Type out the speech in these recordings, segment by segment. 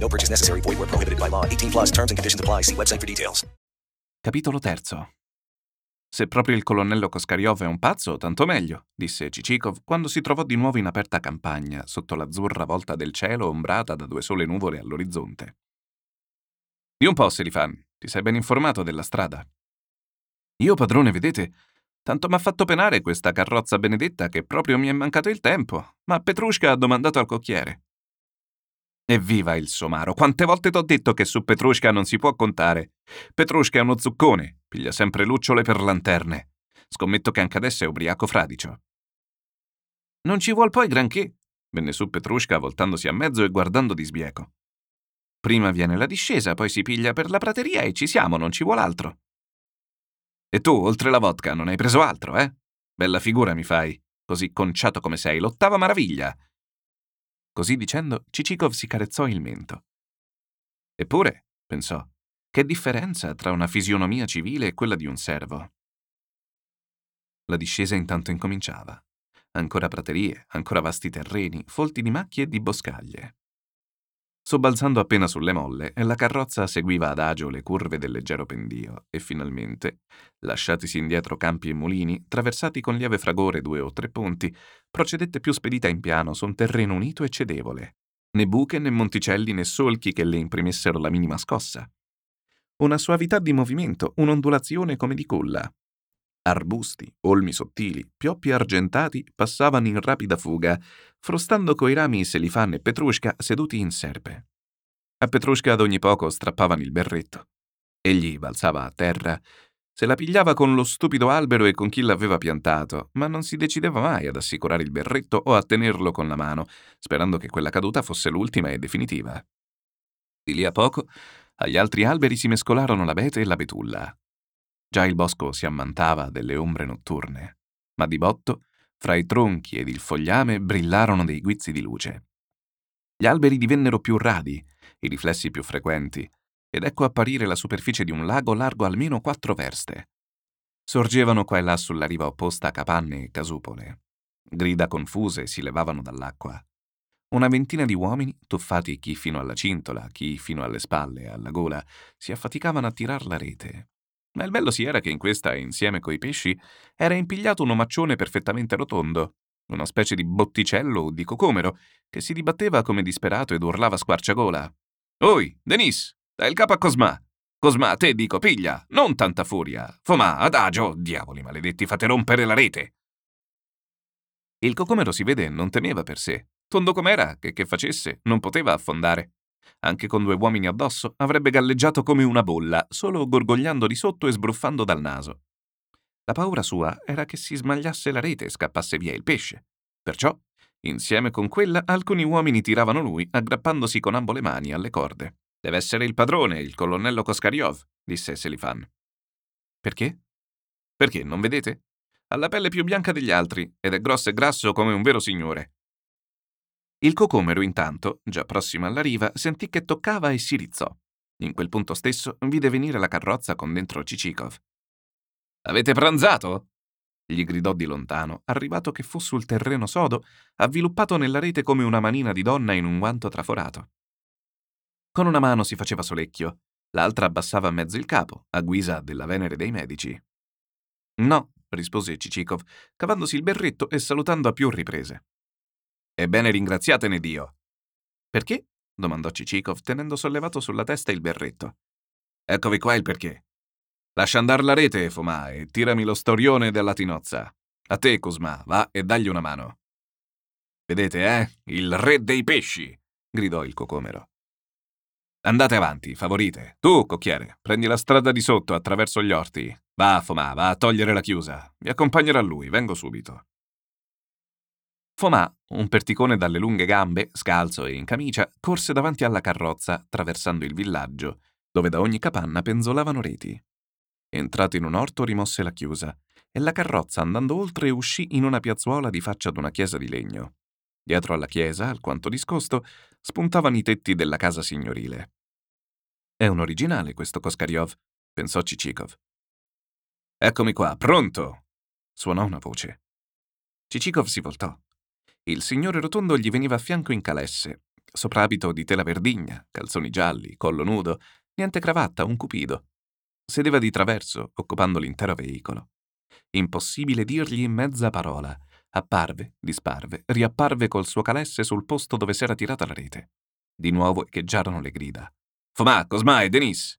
No purchase necessary. Void where prohibited by law. 18 plus terms and conditions apply. See website for details. Capitolo terzo. Se proprio il colonnello Koskariov è un pazzo, tanto meglio, disse Cicikov quando si trovò di nuovo in aperta campagna, sotto l'azzurra volta del cielo ombrata da due sole nuvole all'orizzonte. Di un po', Selifan, ti sei ben informato della strada. Io, padrone, vedete, tanto m'ha fatto penare questa carrozza benedetta che proprio mi è mancato il tempo, ma Petrushka ha domandato al cocchiere. Evviva il somaro! Quante volte t'ho detto che su Petrushka non si può contare? Petrushka è uno zuccone, piglia sempre lucciole per lanterne. Scommetto che anche adesso è ubriaco fradicio. Non ci vuol poi granché, venne su Petrushka voltandosi a mezzo e guardando di sbieco. Prima viene la discesa, poi si piglia per la prateria e ci siamo, non ci vuol altro. E tu, oltre la vodka, non hai preso altro, eh? Bella figura mi fai, così conciato come sei, l'ottava maraviglia. Così dicendo, Cicikov si carezzò il mento. Eppure, pensò, che differenza tra una fisionomia civile e quella di un servo. La discesa intanto incominciava. Ancora praterie, ancora vasti terreni, folti di macchie e di boscaglie. Sobbalzando appena sulle molle, la carrozza seguiva adagio le curve del leggero pendio e finalmente, lasciatisi indietro campi e mulini, traversati con lieve fragore due o tre ponti, procedette più spedita in piano su un terreno unito e cedevole. Né buche né monticelli né solchi che le imprimessero la minima scossa. Una suavità di movimento, un'ondulazione come di culla. Arbusti, olmi sottili, pioppi argentati passavano in rapida fuga, frustando coi rami Selifan e Petrushka seduti in serpe. A Petrushka ad ogni poco strappavano il berretto. Egli balzava a terra, se la pigliava con lo stupido albero e con chi l'aveva piantato, ma non si decideva mai ad assicurare il berretto o a tenerlo con la mano, sperando che quella caduta fosse l'ultima e definitiva. Di lì a poco, agli altri alberi si mescolarono l'abete e la betulla. Già il bosco si ammantava delle ombre notturne, ma di botto, fra i tronchi ed il fogliame brillarono dei guizzi di luce. Gli alberi divennero più radi, i riflessi più frequenti, ed ecco apparire la superficie di un lago largo almeno quattro verste. Sorgevano qua e là sulla riva opposta capanne e casupole. Grida confuse si levavano dall'acqua. Una ventina di uomini, tuffati chi fino alla cintola, chi fino alle spalle e alla gola, si affaticavano a tirar la rete. Ma il bello si era che in questa, insieme coi pesci, era impigliato un omaccione perfettamente rotondo, una specie di botticello o di cocomero, che si dibatteva come disperato ed urlava squarciagola. Oi, Denis, dai il capo a Cosma. Cosma, te dico, piglia, non tanta furia. Fomà, adagio, diavoli maledetti, fate rompere la rete. Il cocomero si vede non temeva per sé. Tondo com'era, che che facesse, non poteva affondare. Anche con due uomini addosso avrebbe galleggiato come una bolla, solo gorgogliando di sotto e sbruffando dal naso. La paura sua era che si smagliasse la rete e scappasse via il pesce. Perciò, insieme con quella, alcuni uomini tiravano lui, aggrappandosi con ambo le mani alle corde. Deve essere il padrone, il colonnello Koskariov, disse Selifan. Perché? Perché, non vedete? Ha la pelle più bianca degli altri ed è grosso e grasso come un vero signore. Il cocomero, intanto, già prossimo alla riva, sentì che toccava e si rizzò. In quel punto stesso vide venire la carrozza con dentro Cicikov. Avete pranzato? gli gridò di lontano, arrivato che fu sul terreno sodo, avviluppato nella rete come una manina di donna in un guanto traforato. Con una mano si faceva solecchio, l'altra abbassava a mezzo il capo, a guisa della Venere dei medici. No, rispose Cicikov, cavandosi il berretto e salutando a più riprese. Ebbene ringraziatene Dio. Perché? domandò Cicikov, tenendo sollevato sulla testa il berretto. Eccovi qua il perché. Lascia andare la rete, Fomà, e tirami lo storione della tinozza. A te, Cosma, va e dagli una mano. Vedete, eh? Il re dei pesci! gridò il cocomero. Andate avanti, favorite. Tu, cocchiere, prendi la strada di sotto attraverso gli orti. Va, Fomà, va a togliere la chiusa. Mi accompagnerà lui, vengo subito. Fomà, un perticone dalle lunghe gambe, scalzo e in camicia, corse davanti alla carrozza, attraversando il villaggio, dove da ogni capanna penzolavano reti. Entrato in un orto, rimosse la chiusa, e la carrozza, andando oltre, uscì in una piazzuola di faccia ad una chiesa di legno. Dietro alla chiesa, alquanto discosto, spuntavano i tetti della casa signorile. È un originale questo Koskariov, pensò Cicikov. Eccomi qua, pronto! suonò una voce. Cicikov si voltò. Il signore rotondo gli veniva a fianco in calesse, soprabito di tela verdigna, calzoni gialli, collo nudo, niente cravatta, un cupido. Sedeva di traverso, occupando l'intero veicolo. Impossibile dirgli mezza parola, Apparve, disparve, riapparve col suo calesse sul posto dove s'era tirata la rete. Di nuovo echeggiarono le grida. Fomà, Cosmai, Denis!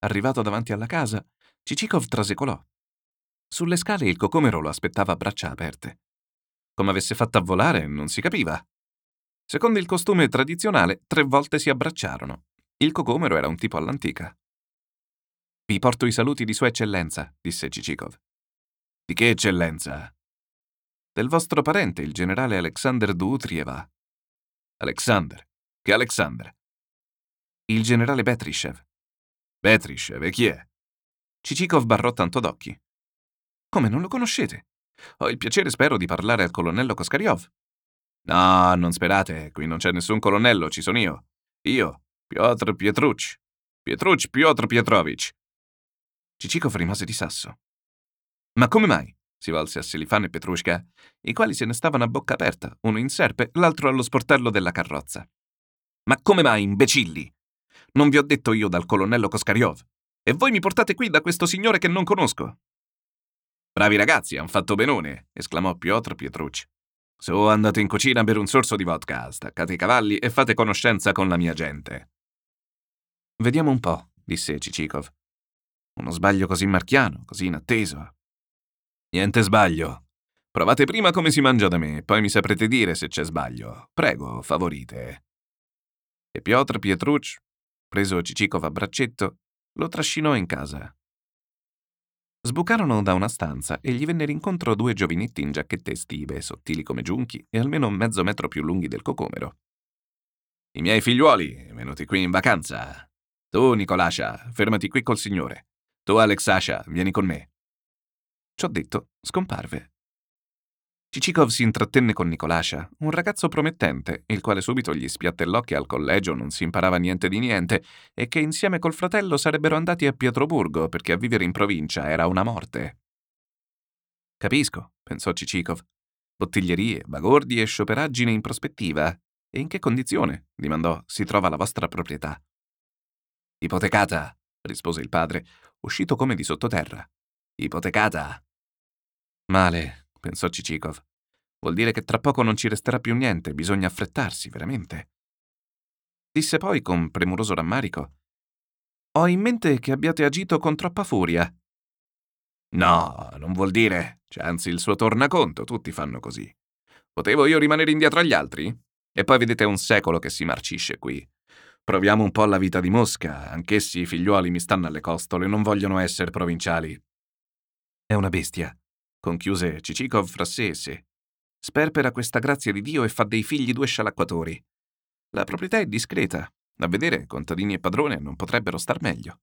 Arrivato davanti alla casa, Cicikov trasecolò. Sulle scale il cocomero lo aspettava a braccia aperte. Come avesse fatto a volare non si capiva. Secondo il costume tradizionale, tre volte si abbracciarono. Il cocomero era un tipo all'antica. Vi porto i saluti di Sua Eccellenza, disse Cicikov. Di che eccellenza? del vostro parente, il generale Alexander Dmitrieva. Alexander? Che Alexander? Il generale Betrishev. Betrishev, e chi è? Cicikov barrò tanto d'occhi. Come non lo conoscete? Ho il piacere, spero, di parlare al colonnello Koskariov. No, non sperate, qui non c'è nessun colonnello, ci sono io. Io, Piotr Pietrucci. Pietrucci Piotr Pietrovich. Cicikov rimase di sasso. Ma come mai? si volse a Selifan e Petrushka, i quali se ne stavano a bocca aperta, uno in serpe, l'altro allo sportello della carrozza. Ma come mai, imbecilli? Non vi ho detto io dal colonnello Koskariov. E voi mi portate qui da questo signore che non conosco. Bravi ragazzi, han fatto benone, esclamò Piotr Pietrucci. Su, andate in cucina per un sorso di vodka, staccate i cavalli e fate conoscenza con la mia gente. Vediamo un po', disse Cicikov. Uno sbaglio così marchiano, così inatteso, Niente sbaglio. Provate prima come si mangia da me, poi mi saprete dire se c'è sbaglio. Prego, favorite. E Piotr Pietrucci, preso Cicikov a braccetto, lo trascinò in casa. Sbucarono da una stanza e gli vennero incontro due giovinetti in giacchette estive, sottili come giunchi e almeno mezzo metro più lunghi del cocomero. I miei figliuoli, venuti qui in vacanza. Tu, Nicolascia, fermati qui col signore. Tu, Alexascia, vieni con me. Ciò detto, scomparve. Cicikov si intrattenne con Nicolascia, un ragazzo promettente, il quale subito gli spiattellò che al collegio non si imparava niente di niente e che insieme col fratello sarebbero andati a Pietroburgo perché a vivere in provincia era una morte. Capisco, pensò Cicikov. Bottiglierie, bagordi e scioperaggine in prospettiva. E in che condizione, dimandò, si trova la vostra proprietà? Ipotecata, rispose il padre, uscito come di sottoterra. Ipotecata. Male, pensò Cicikov. Vuol dire che tra poco non ci resterà più niente, bisogna affrettarsi, veramente. Disse poi con premuroso rammarico. Ho in mente che abbiate agito con troppa furia. No, non vuol dire. C'è anzi il suo tornaconto, tutti fanno così. Potevo io rimanere indietro agli altri? E poi vedete un secolo che si marcisce qui. Proviamo un po' la vita di Mosca, anch'essi i figliuoli mi stanno alle costole, non vogliono essere provinciali. È una bestia, conchiuse Cicikov fra sé e sé. Sperpera questa grazia di Dio e fa dei figli due scialacquatori. La proprietà è discreta. A vedere, contadini e padrone non potrebbero star meglio.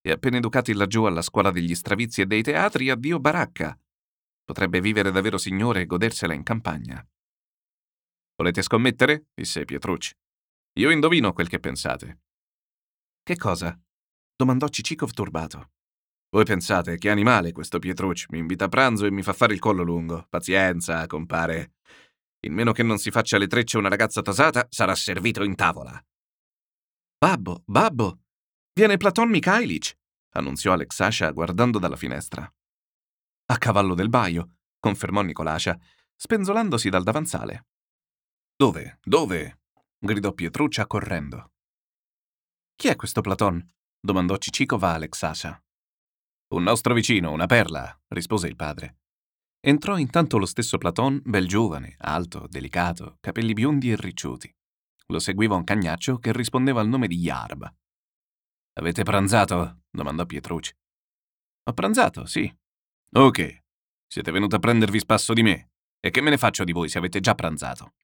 E appena educati laggiù alla scuola degli stravizi e dei teatri, addio baracca. Potrebbe vivere davvero signore e godersela in campagna. Volete scommettere? disse Pietrucci. Io indovino quel che pensate. Che cosa? domandò Cicikov turbato. Voi pensate, che animale questo Pietrucci, mi invita a pranzo e mi fa fare il collo lungo. Pazienza, compare. In meno che non si faccia le trecce una ragazza tasata, sarà servito in tavola. Babbo, babbo, viene Platon Mikhailic, annunziò Alexascia guardando dalla finestra. A cavallo del baio, confermò Nicolascia, spenzolandosi dal davanzale. Dove? Dove? gridò Pietruccia correndo. Chi è questo Platon? domandò Cicicov a Alexasha. Un nostro vicino, una perla, rispose il padre. Entrò intanto lo stesso Platon, bel giovane, alto, delicato, capelli biondi e ricciuti. Lo seguiva un cagnaccio che rispondeva al nome di Yarb. Avete pranzato? domandò Pietrucci. Ho pranzato, sì. Ok. Siete venuti a prendervi spasso di me. E che me ne faccio di voi se avete già pranzato?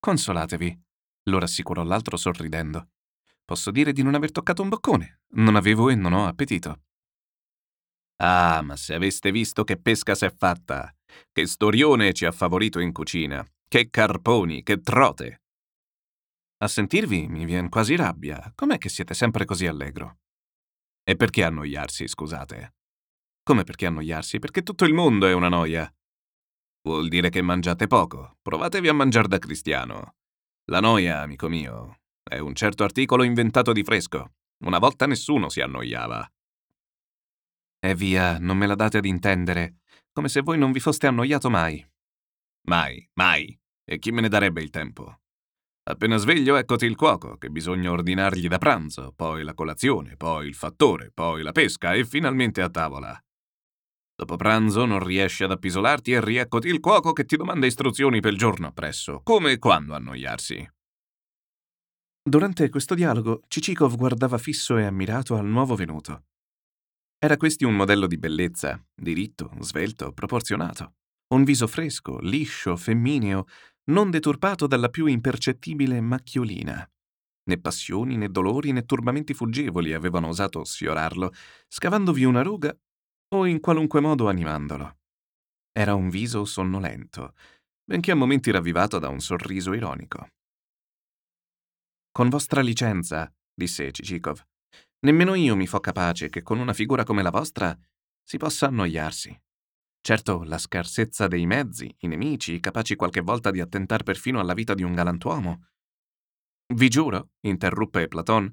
Consolatevi, lo rassicurò l'altro sorridendo. Posso dire di non aver toccato un boccone. Non avevo e non ho appetito. Ah, ma se aveste visto che pesca s'è fatta, che storione ci ha favorito in cucina, che carponi, che trote. A sentirvi mi vien quasi rabbia. Com'è che siete sempre così allegro? E perché annoiarsi, scusate? Come perché annoiarsi? Perché tutto il mondo è una noia. Vuol dire che mangiate poco. Provatevi a mangiare da cristiano. La noia, amico mio, è un certo articolo inventato di fresco. Una volta nessuno si annoiava. E via, non me la date ad intendere, come se voi non vi foste annoiato mai. Mai, mai. E chi me ne darebbe il tempo? Appena sveglio, eccoti il cuoco, che bisogna ordinargli da pranzo, poi la colazione, poi il fattore, poi la pesca e finalmente a tavola. Dopo pranzo non riesci ad appisolarti e rieccoti il cuoco che ti domanda istruzioni per il giorno appresso, come e quando annoiarsi. Durante questo dialogo, Cicikov guardava fisso e ammirato al nuovo venuto. Era questi un modello di bellezza, diritto, svelto, proporzionato. Un viso fresco, liscio, femmineo, non deturpato dalla più impercettibile macchiolina. Né passioni, né dolori, né turbamenti fuggevoli avevano osato sfiorarlo, scavandovi una ruga o in qualunque modo animandolo. Era un viso sonnolento, benché a momenti ravvivato da un sorriso ironico. Con vostra licenza, disse Cicikov, Nemmeno io mi fo capace che con una figura come la vostra si possa annoiarsi. Certo, la scarsezza dei mezzi, i nemici, capaci qualche volta di attentar perfino alla vita di un galantuomo. Vi giuro, interruppe Platon,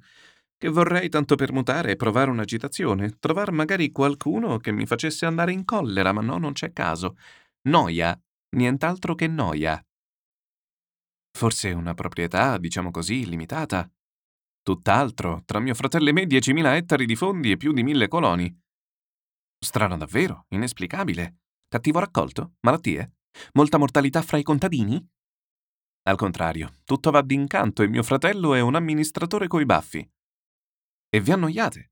che vorrei tanto per mutare e provare un'agitazione, trovar magari qualcuno che mi facesse andare in collera, ma no, non c'è caso. Noia, nient'altro che noia. Forse una proprietà, diciamo così, limitata, Tutt'altro, tra mio fratello e me 10.000 ettari di fondi e più di mille coloni. Strano davvero, inesplicabile. Cattivo raccolto? Malattie? Molta mortalità fra i contadini? Al contrario, tutto va d'incanto e mio fratello è un amministratore coi baffi. E vi annoiate.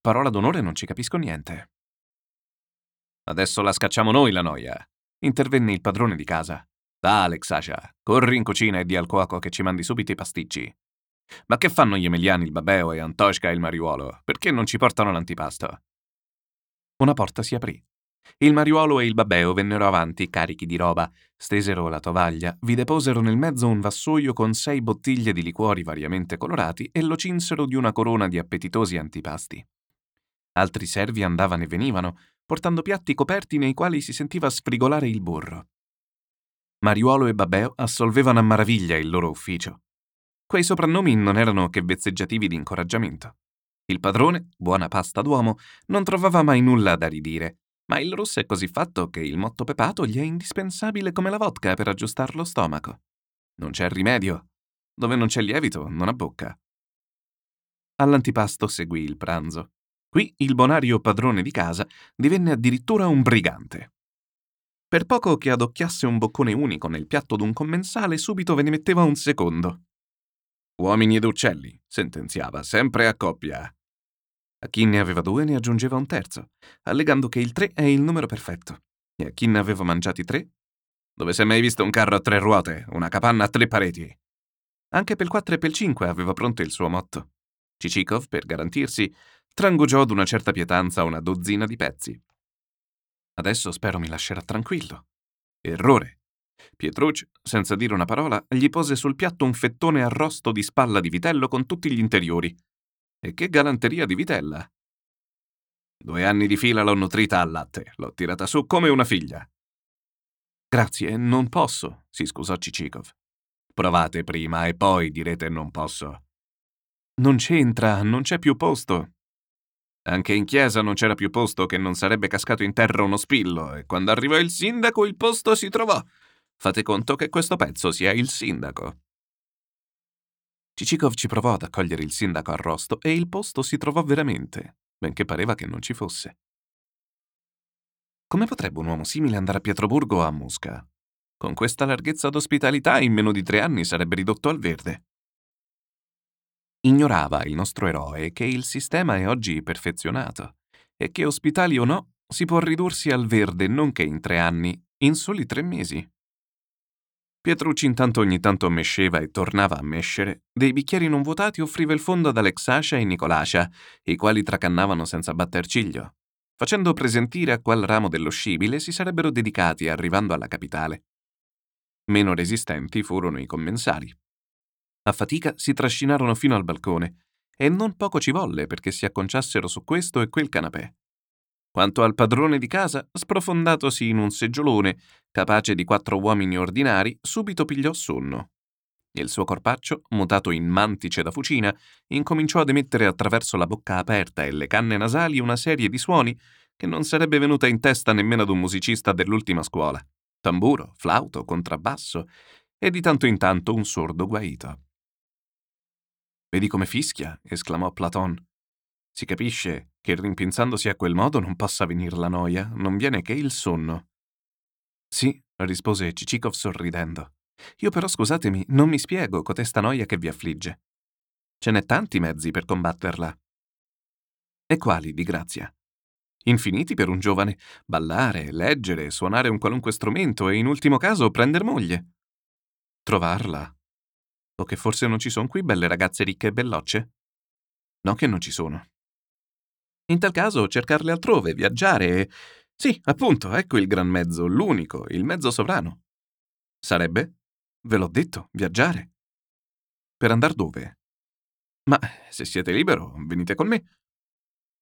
Parola d'onore non ci capisco niente. Adesso la scacciamo noi la noia, intervenne il padrone di casa. Alex Asha, corri in cucina e di al cuoco che ci mandi subito i pasticci. Ma che fanno gli emiliani, il Babeo e Antoshka e il Mariuolo? Perché non ci portano l'antipasto? Una porta si aprì. Il Mariuolo e il Babeo vennero avanti, carichi di roba, stesero la tovaglia, vi deposero nel mezzo un vassoio con sei bottiglie di liquori variamente colorati e lo cinsero di una corona di appetitosi antipasti. Altri servi andavano e venivano, portando piatti coperti nei quali si sentiva sfrigolare il burro. Mariuolo e Babeo assolvevano a maraviglia il loro ufficio. Quei soprannomi non erano che vezzeggiativi di incoraggiamento. Il padrone, buona pasta d'uomo, non trovava mai nulla da ridire, ma il russo è così fatto che il motto pepato gli è indispensabile come la vodka per aggiustare lo stomaco. Non c'è rimedio. Dove non c'è lievito, non ha bocca. All'antipasto seguì il pranzo. Qui il bonario padrone di casa divenne addirittura un brigante. Per poco che adocchiasse un boccone unico nel piatto d'un commensale, subito ve ne metteva un secondo. Uomini ed uccelli, sentenziava, sempre a coppia. A chi ne aveva due ne aggiungeva un terzo, allegando che il tre è il numero perfetto. E a chi ne aveva mangiati tre? Dove si è mai visto un carro a tre ruote, una capanna a tre pareti? Anche per il 4 e per il 5 aveva pronto il suo motto. Cicikov, per garantirsi, trangugiò d'una certa pietanza una dozzina di pezzi. Adesso spero mi lascerà tranquillo. Errore. Pietrucci, senza dire una parola, gli pose sul piatto un fettone arrosto di spalla di vitello con tutti gli interiori. E che galanteria di vitella! Due anni di fila l'ho nutrita al latte, l'ho tirata su come una figlia. Grazie, non posso, si scusò Cicikov. Provate prima e poi direte non posso. Non c'entra, non c'è più posto. Anche in chiesa non c'era più posto che non sarebbe cascato in terra uno spillo, e quando arrivò il sindaco il posto si trovò. Fate conto che questo pezzo sia il sindaco. Cicikov ci provò ad accogliere il sindaco arrosto e il posto si trovò veramente, benché pareva che non ci fosse. Come potrebbe un uomo simile andare a Pietroburgo o a Mosca? Con questa larghezza d'ospitalità in meno di tre anni sarebbe ridotto al verde. Ignorava il nostro eroe che il sistema è oggi perfezionato e che ospitali o no si può ridursi al verde non che in tre anni, in soli tre mesi. Pietrucci intanto ogni tanto mesceva e tornava a mescere. Dei bicchieri non vuotati offriva il fondo ad Alexascia e Nicolascia, i quali tracannavano senza batter ciglio, facendo presentire a qual ramo dello scibile si sarebbero dedicati arrivando alla capitale. Meno resistenti furono i commensali. A fatica si trascinarono fino al balcone, e non poco ci volle perché si acconciassero su questo e quel canapè. Quanto al padrone di casa, sprofondatosi in un seggiolone, capace di quattro uomini ordinari, subito pigliò sonno. Il suo corpaccio, mutato in mantice da fucina, incominciò ad emettere attraverso la bocca aperta e le canne nasali una serie di suoni che non sarebbe venuta in testa nemmeno ad un musicista dell'ultima scuola. Tamburo, flauto, contrabbasso e di tanto in tanto un sordo guaito. Vedi come fischia? esclamò Platon. Si capisce che rimpinzandosi a quel modo non possa venir la noia, non viene che il sonno. Sì, rispose Cicikov sorridendo. Io però scusatemi, non mi spiego cotesta noia che vi affligge. Ce n'è tanti mezzi per combatterla. E quali, di grazia? Infiniti per un giovane. Ballare, leggere, suonare un qualunque strumento e in ultimo caso prender moglie. Trovarla. O che forse non ci sono qui belle ragazze ricche e bellocce? No che non ci sono. In tal caso cercarle altrove, viaggiare e... Sì, appunto, ecco il gran mezzo, l'unico, il mezzo sovrano. Sarebbe? Ve l'ho detto, viaggiare. Per andar dove? Ma se siete libero, venite con me.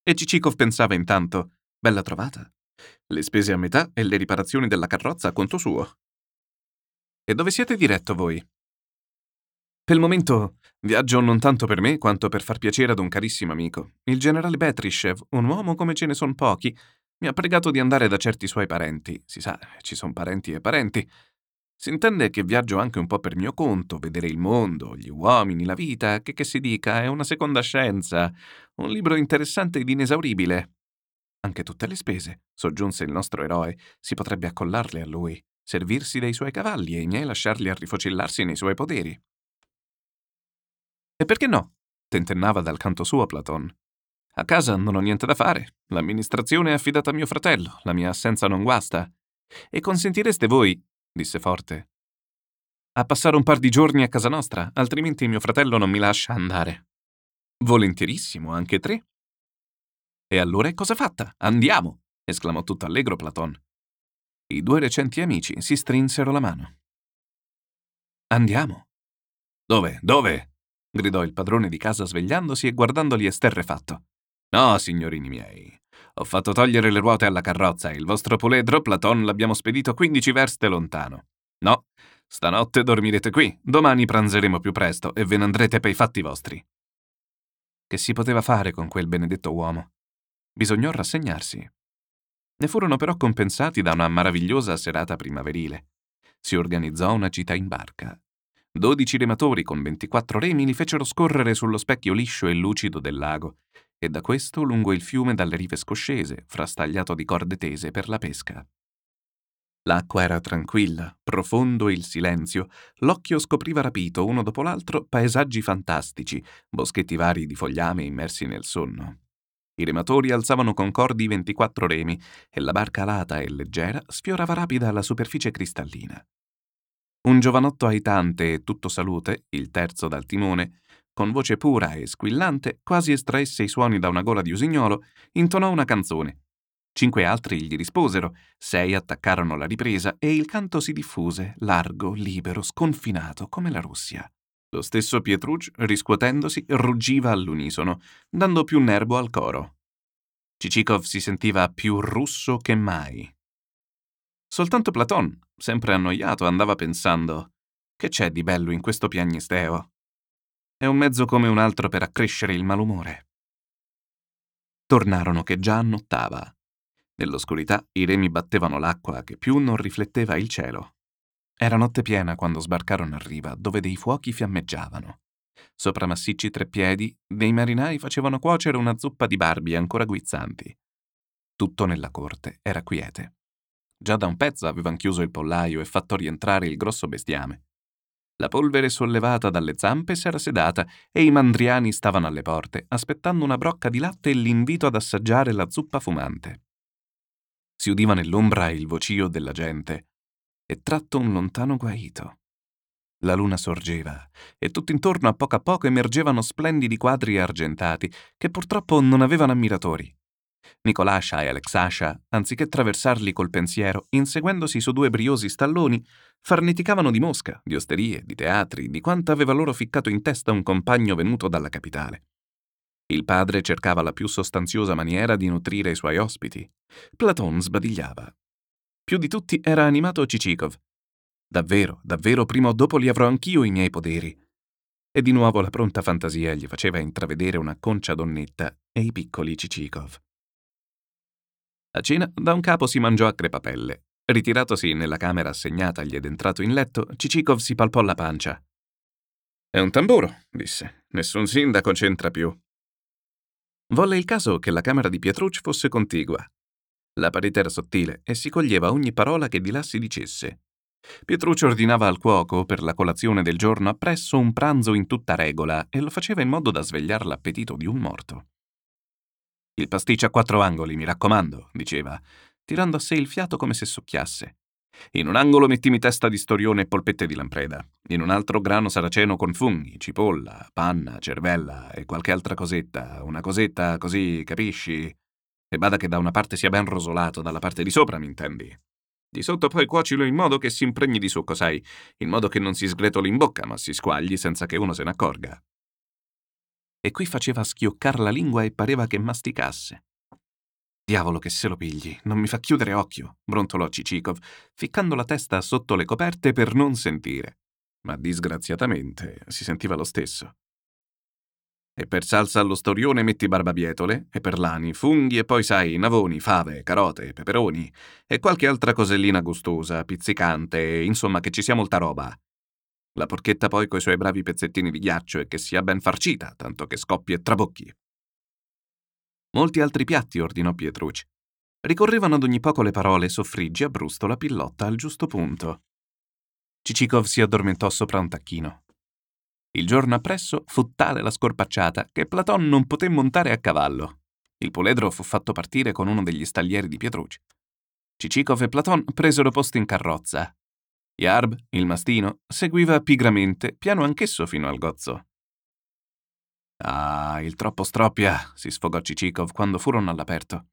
E Cicikov pensava intanto, bella trovata. Le spese a metà e le riparazioni della carrozza a conto suo. E dove siete diretto voi? Per il momento viaggio non tanto per me quanto per far piacere ad un carissimo amico. Il generale Betryshev, un uomo come ce ne son pochi, mi ha pregato di andare da certi suoi parenti. Si sa, ci son parenti e parenti. Si intende che viaggio anche un po' per mio conto, vedere il mondo, gli uomini, la vita, che che si dica, è una seconda scienza, un libro interessante ed inesauribile. Anche tutte le spese, soggiunse il nostro eroe, si potrebbe accollarle a lui, servirsi dei suoi cavalli e i miei lasciarli a rifocillarsi nei suoi poderi. E perché no? tentennava dal canto suo Platon. A casa non ho niente da fare. L'amministrazione è affidata a mio fratello, la mia assenza non guasta. E consentireste voi, disse forte, a passare un par di giorni a casa nostra, altrimenti mio fratello non mi lascia andare. Volentierissimo, anche tre. E allora è cosa fatta? Andiamo! esclamò tutto allegro Platon. I due recenti amici si strinsero la mano. Andiamo. Dove? Dove? Gridò il padrone di casa svegliandosi e guardandoli esterrefatto. No, signorini miei. Ho fatto togliere le ruote alla carrozza e il vostro puledro, Platon, l'abbiamo spedito 15 verste lontano. No, stanotte dormirete qui, domani pranzeremo più presto e ve ne andrete per i fatti vostri. Che si poteva fare con quel benedetto uomo? Bisognò rassegnarsi. Ne furono però compensati da una meravigliosa serata primaverile. Si organizzò una gita in barca. Dodici rematori con 24 remi li fecero scorrere sullo specchio liscio e lucido del lago, e da questo lungo il fiume dalle rive scoscese, frastagliato di corde tese per la pesca. L'acqua era tranquilla, profondo il silenzio, l'occhio scopriva rapito uno dopo l'altro paesaggi fantastici, boschetti vari di fogliame immersi nel sonno. I rematori alzavano concordi 24 remi e la barca alata e leggera sfiorava rapida la superficie cristallina. Un giovanotto aitante e tutto salute, il terzo dal timone, con voce pura e squillante, quasi estraesse i suoni da una gola di usignolo, intonò una canzone. Cinque altri gli risposero, sei attaccarono la ripresa e il canto si diffuse, largo, libero, sconfinato, come la Russia. Lo stesso Pietrucci, riscuotendosi, ruggiva all'unisono, dando più nervo al coro. Cicikov si sentiva più russo che mai. Soltanto Platon, sempre annoiato, andava pensando: che c'è di bello in questo piagnisteo? È un mezzo come un altro per accrescere il malumore. Tornarono che già annottava. Nell'oscurità i remi battevano l'acqua che più non rifletteva il cielo. Era notte piena quando sbarcarono a riva, dove dei fuochi fiammeggiavano. Sopra massicci treppiedi, dei marinai facevano cuocere una zuppa di barbi ancora guizzanti. Tutto nella corte era quiete. Già da un pezzo avevano chiuso il pollaio e fatto rientrare il grosso bestiame. La polvere sollevata dalle zampe s'era sedata e i mandriani stavano alle porte, aspettando una brocca di latte e l'invito ad assaggiare la zuppa fumante. Si udiva nell'ombra il vocio della gente e tratto un lontano guaito. La luna sorgeva e tutt'intorno a poco a poco emergevano splendidi quadri argentati che purtroppo non avevano ammiratori. Nicolascia e Alexascia, anziché traversarli col pensiero, inseguendosi su due briosi stalloni, farneticavano di Mosca, di osterie, di teatri, di quanto aveva loro ficcato in testa un compagno venuto dalla capitale. Il padre cercava la più sostanziosa maniera di nutrire i suoi ospiti. Platon sbadigliava. Più di tutti era animato Cicikov. Davvero, davvero, prima o dopo li avrò anch'io i miei poderi. E di nuovo la pronta fantasia gli faceva intravedere una concia donnetta e i piccoli Cicikov. A cena da un capo si mangiò a crepapelle. Ritiratosi nella camera assegnatagli ed entrato in letto, Cicikov si palpò la pancia. È un tamburo, disse. Nessun sindaco c'entra più. Volle il caso che la camera di Pietrucci fosse contigua. La parete era sottile e si coglieva ogni parola che di là si dicesse. Pietruccio ordinava al cuoco per la colazione del giorno appresso un pranzo in tutta regola e lo faceva in modo da svegliare l'appetito di un morto. Il pasticcio a quattro angoli, mi raccomando, diceva, tirando a sé il fiato come se succhiasse. In un angolo mettimi testa di storione e polpette di lampreda, in un altro grano saraceno con funghi, cipolla, panna, cervella e qualche altra cosetta, una cosetta così, capisci? E bada che da una parte sia ben rosolato, dalla parte di sopra, mi intendi? Di sotto poi cuocilo in modo che si impregni di succo, sai, in modo che non si sgretoli in bocca, ma si squagli senza che uno se ne accorga e qui faceva schioccar la lingua e pareva che masticasse. Diavolo che se lo pigli, non mi fa chiudere occhio, brontolò Cicikov, ficcando la testa sotto le coperte per non sentire. Ma disgraziatamente si sentiva lo stesso. E per salsa allo storione metti barbabietole, e per lani funghi e poi sai navoni, fave, carote, peperoni e qualche altra cosellina gustosa, pizzicante, insomma che ci sia molta roba. La porchetta poi coi suoi bravi pezzettini di ghiaccio e che sia ben farcita, tanto che scoppi e trabocchi. Molti altri piatti ordinò Pietrucci. Ricorrevano ad ogni poco le parole soffriggi a brusto la pillotta al giusto punto. Cicikov si addormentò sopra un tacchino. Il giorno appresso fu tale la scorpacciata che Platon non poté montare a cavallo. Il puledro fu fatto partire con uno degli staglieri di Pietrucci. Cicikov e Platon presero posto in carrozza Yarb, il mastino, seguiva pigramente, piano anch'esso fino al gozzo. Ah, il troppo stroppia, si sfogò Cicikov quando furono all'aperto.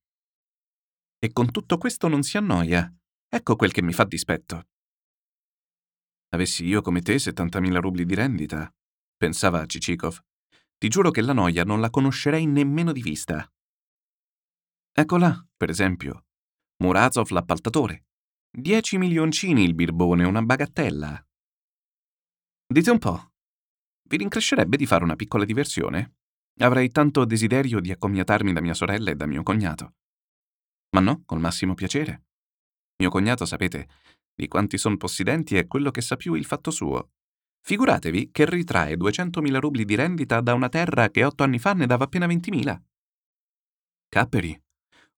E con tutto questo non si annoia. Ecco quel che mi fa dispetto. Avessi io come te 70.000 rubli di rendita, pensava Cicikov. Ti giuro che la noia non la conoscerei nemmeno di vista. Eccola, per esempio, Murazov l'appaltatore, Dieci milioncini il birbone, una bagattella. Dite un po', vi rincrescerebbe di fare una piccola diversione? Avrei tanto desiderio di accomiatarmi da mia sorella e da mio cognato. Ma no, col massimo piacere. Mio cognato, sapete, di quanti son possidenti è quello che sa più il fatto suo. Figuratevi che ritrae 200.000 rubli di rendita da una terra che otto anni fa ne dava appena 20.000. Capperi,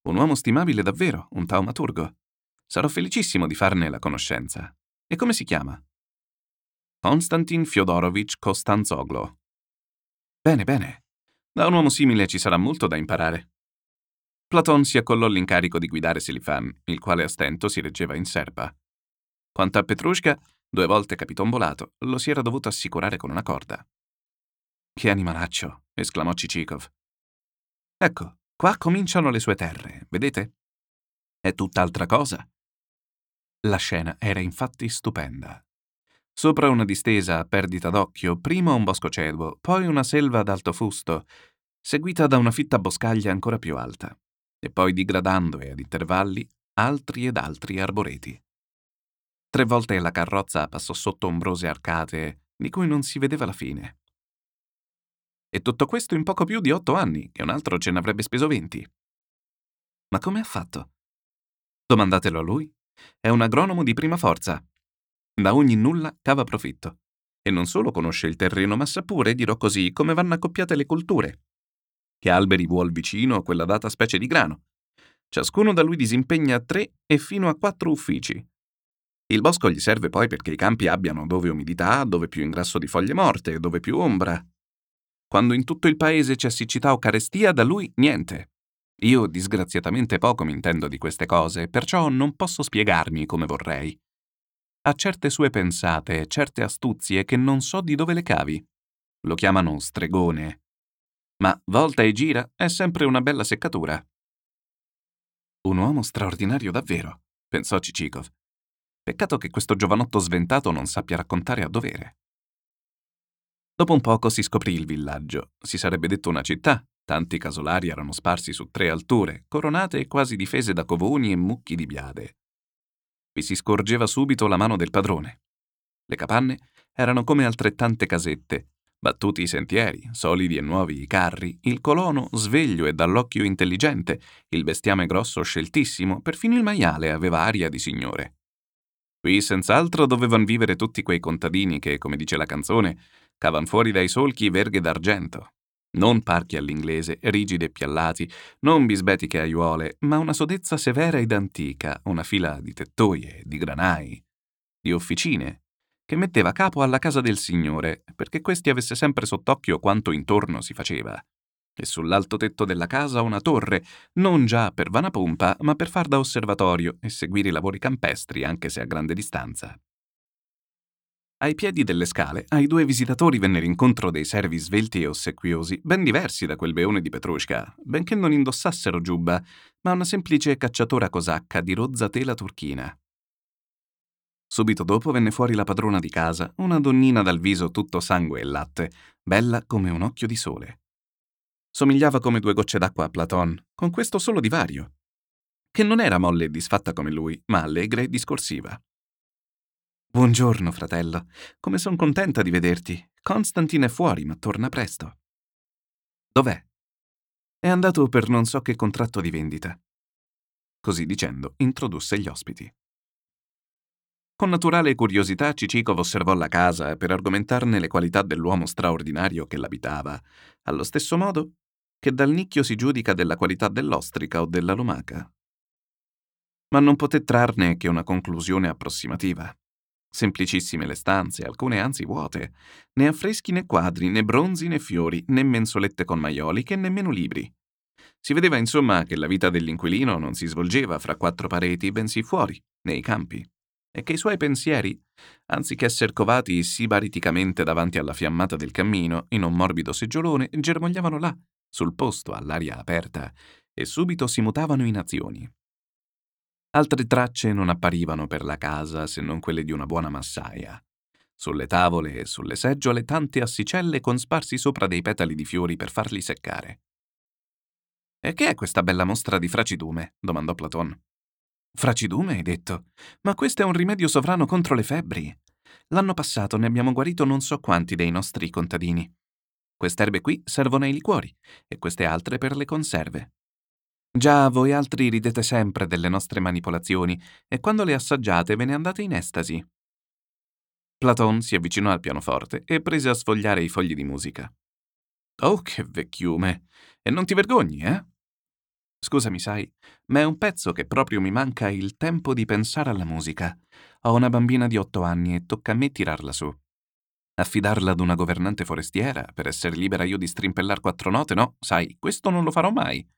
un uomo stimabile davvero, un taumaturgo. Sarò felicissimo di farne la conoscenza. E come si chiama? Konstantin Fyodorovich Kostanzoglo. Bene, bene. Da un uomo simile ci sarà molto da imparare. Platon si accollò l'incarico di guidare Selifan, il quale a stento si reggeva in serpa. Quanto a Petrushka, due volte capitombolato, lo si era dovuto assicurare con una corda. Che animalaccio! esclamò Cicikov. Ecco, qua cominciano le sue terre, vedete? È tutt'altra cosa. La scena era infatti stupenda. Sopra una distesa a perdita d'occhio, prima un bosco ceduo, poi una selva d'alto fusto, seguita da una fitta boscaglia ancora più alta, e poi digradando e ad intervalli altri ed altri arboreti. Tre volte la carrozza passò sotto ombrose arcate di cui non si vedeva la fine. E tutto questo in poco più di otto anni, che un altro ce ne avrebbe speso venti. Ma come ha fatto? Domandatelo a lui. È un agronomo di prima forza. Da ogni nulla cava profitto. E non solo conosce il terreno, ma sa pure, dirò così, come vanno accoppiate le colture. Che alberi vuol vicino a quella data specie di grano. Ciascuno da lui disimpegna tre e fino a quattro uffici. Il bosco gli serve poi perché i campi abbiano dove umidità, dove più ingrasso di foglie morte, dove più ombra. Quando in tutto il paese c'è siccità o carestia, da lui niente. Io disgraziatamente poco mi intendo di queste cose, perciò non posso spiegarmi come vorrei. Ha certe sue pensate, certe astuzie che non so di dove le cavi. Lo chiamano stregone. Ma volta e gira è sempre una bella seccatura. Un uomo straordinario davvero, pensò Cicikov. Peccato che questo giovanotto sventato non sappia raccontare a dovere. Dopo un poco si scoprì il villaggio. Si sarebbe detto una città. Tanti casolari erano sparsi su tre alture, coronate e quasi difese da covoni e mucchi di biade. Vi si scorgeva subito la mano del padrone. Le capanne erano come altrettante casette, battuti i sentieri, solidi e nuovi i carri, il colono sveglio e dall'occhio intelligente, il bestiame grosso sceltissimo, perfino il maiale aveva aria di signore. Qui senz'altro dovevano vivere tutti quei contadini che, come dice la canzone, cavan fuori dai solchi verghe d'argento. Non parchi all'inglese, rigidi e piallati, non bisbetiche aiuole, ma una sodezza severa ed antica, una fila di tettoie, di granai, di officine, che metteva capo alla casa del signore, perché questi avesse sempre sott'occhio quanto intorno si faceva e sull'alto tetto della casa una torre, non già per vana pompa, ma per far da osservatorio e seguire i lavori campestri, anche se a grande distanza. Ai piedi delle scale, ai due visitatori vennero incontro dei servi svelti e ossequiosi, ben diversi da quel beone di Petrushka, benché non indossassero giubba, ma una semplice cacciatora cosacca di rozza tela turchina. Subito dopo venne fuori la padrona di casa, una donnina dal viso tutto sangue e latte, bella come un occhio di sole. Somigliava come due gocce d'acqua a Platon, con questo solo divario, che non era molle e disfatta come lui, ma allegra e discorsiva. Buongiorno, fratello. Come son contenta di vederti. Constantine è fuori, ma torna presto. Dov'è? È andato per non so che contratto di vendita. Così dicendo, introdusse gli ospiti. Con naturale curiosità Cicikov osservò la casa per argomentarne le qualità dell'uomo straordinario che l'abitava, allo stesso modo che dal nicchio si giudica della qualità dell'ostrica o della lumaca. Ma non poté trarne che una conclusione approssimativa. Semplicissime le stanze, alcune anzi vuote, né affreschi né quadri, né bronzi né fiori, né mensolette con maioli, che nemmeno libri. Si vedeva insomma che la vita dell'inquilino non si svolgeva fra quattro pareti, bensì fuori, nei campi, e che i suoi pensieri, anziché essere covati sibariticamente davanti alla fiammata del cammino, in un morbido seggiolone, germogliavano là, sul posto, all'aria aperta, e subito si mutavano in azioni. Altre tracce non apparivano per la casa se non quelle di una buona massaia. Sulle tavole e sulle seggiole tante assicelle con sparsi sopra dei petali di fiori per farli seccare. E che è questa bella mostra di fracidume? domandò Platon. Fracidume, hai detto? Ma questo è un rimedio sovrano contro le febbri. L'anno passato ne abbiamo guarito non so quanti dei nostri contadini. Queste erbe qui servono ai liquori e queste altre per le conserve. Già voi altri ridete sempre delle nostre manipolazioni e quando le assaggiate ve ne andate in estasi. Platon si avvicinò al pianoforte e prese a sfogliare i fogli di musica. Oh, che vecchiume! E non ti vergogni, eh? Scusami, sai, ma è un pezzo che proprio mi manca il tempo di pensare alla musica. Ho una bambina di otto anni e tocca a me tirarla su. Affidarla ad una governante forestiera per essere libera io di strimpellar quattro note, no, sai, questo non lo farò mai.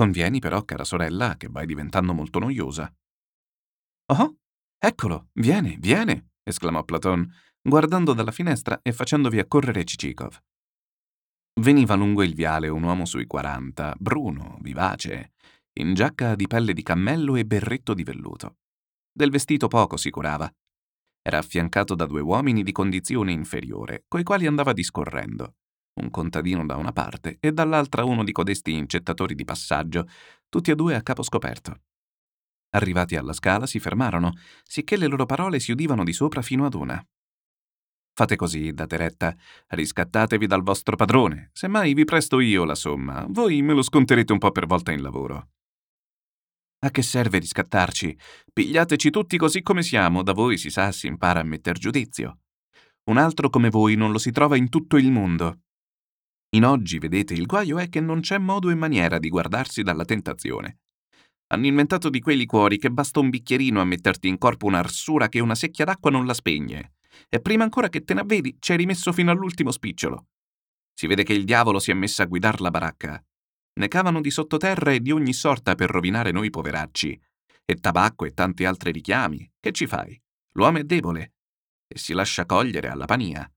Convieni però, cara sorella, che vai diventando molto noiosa. Oh, eccolo, viene, viene, esclamò Platon, guardando dalla finestra e facendovi accorrere Cicikov. Veniva lungo il viale un uomo sui quaranta, bruno, vivace, in giacca di pelle di cammello e berretto di velluto. Del vestito poco si curava, era affiancato da due uomini di condizione inferiore, coi quali andava discorrendo. Un contadino da una parte e dall'altra uno di codesti incettatori di passaggio, tutti e due a capo scoperto. Arrivati alla scala si fermarono, sicché le loro parole si udivano di sopra fino ad una. Fate così, date retta, riscattatevi dal vostro padrone, semmai vi presto io la somma, voi me lo sconterete un po' per volta in lavoro. A che serve riscattarci? Pigliateci tutti così come siamo, da voi si sa si impara a metter giudizio. Un altro come voi non lo si trova in tutto il mondo. In oggi, vedete, il guaio è che non c'è modo e maniera di guardarsi dalla tentazione. Hanno inventato di quei liquori che basta un bicchierino a metterti in corpo un'arsura che una secchia d'acqua non la spegne. E prima ancora che te ne avvedi, ci hai rimesso fino all'ultimo spicciolo. Si vede che il diavolo si è messo a guidar la baracca. Ne cavano di sottoterra e di ogni sorta per rovinare noi poveracci. E tabacco e tanti altri richiami. Che ci fai? L'uomo è debole e si lascia cogliere alla pania.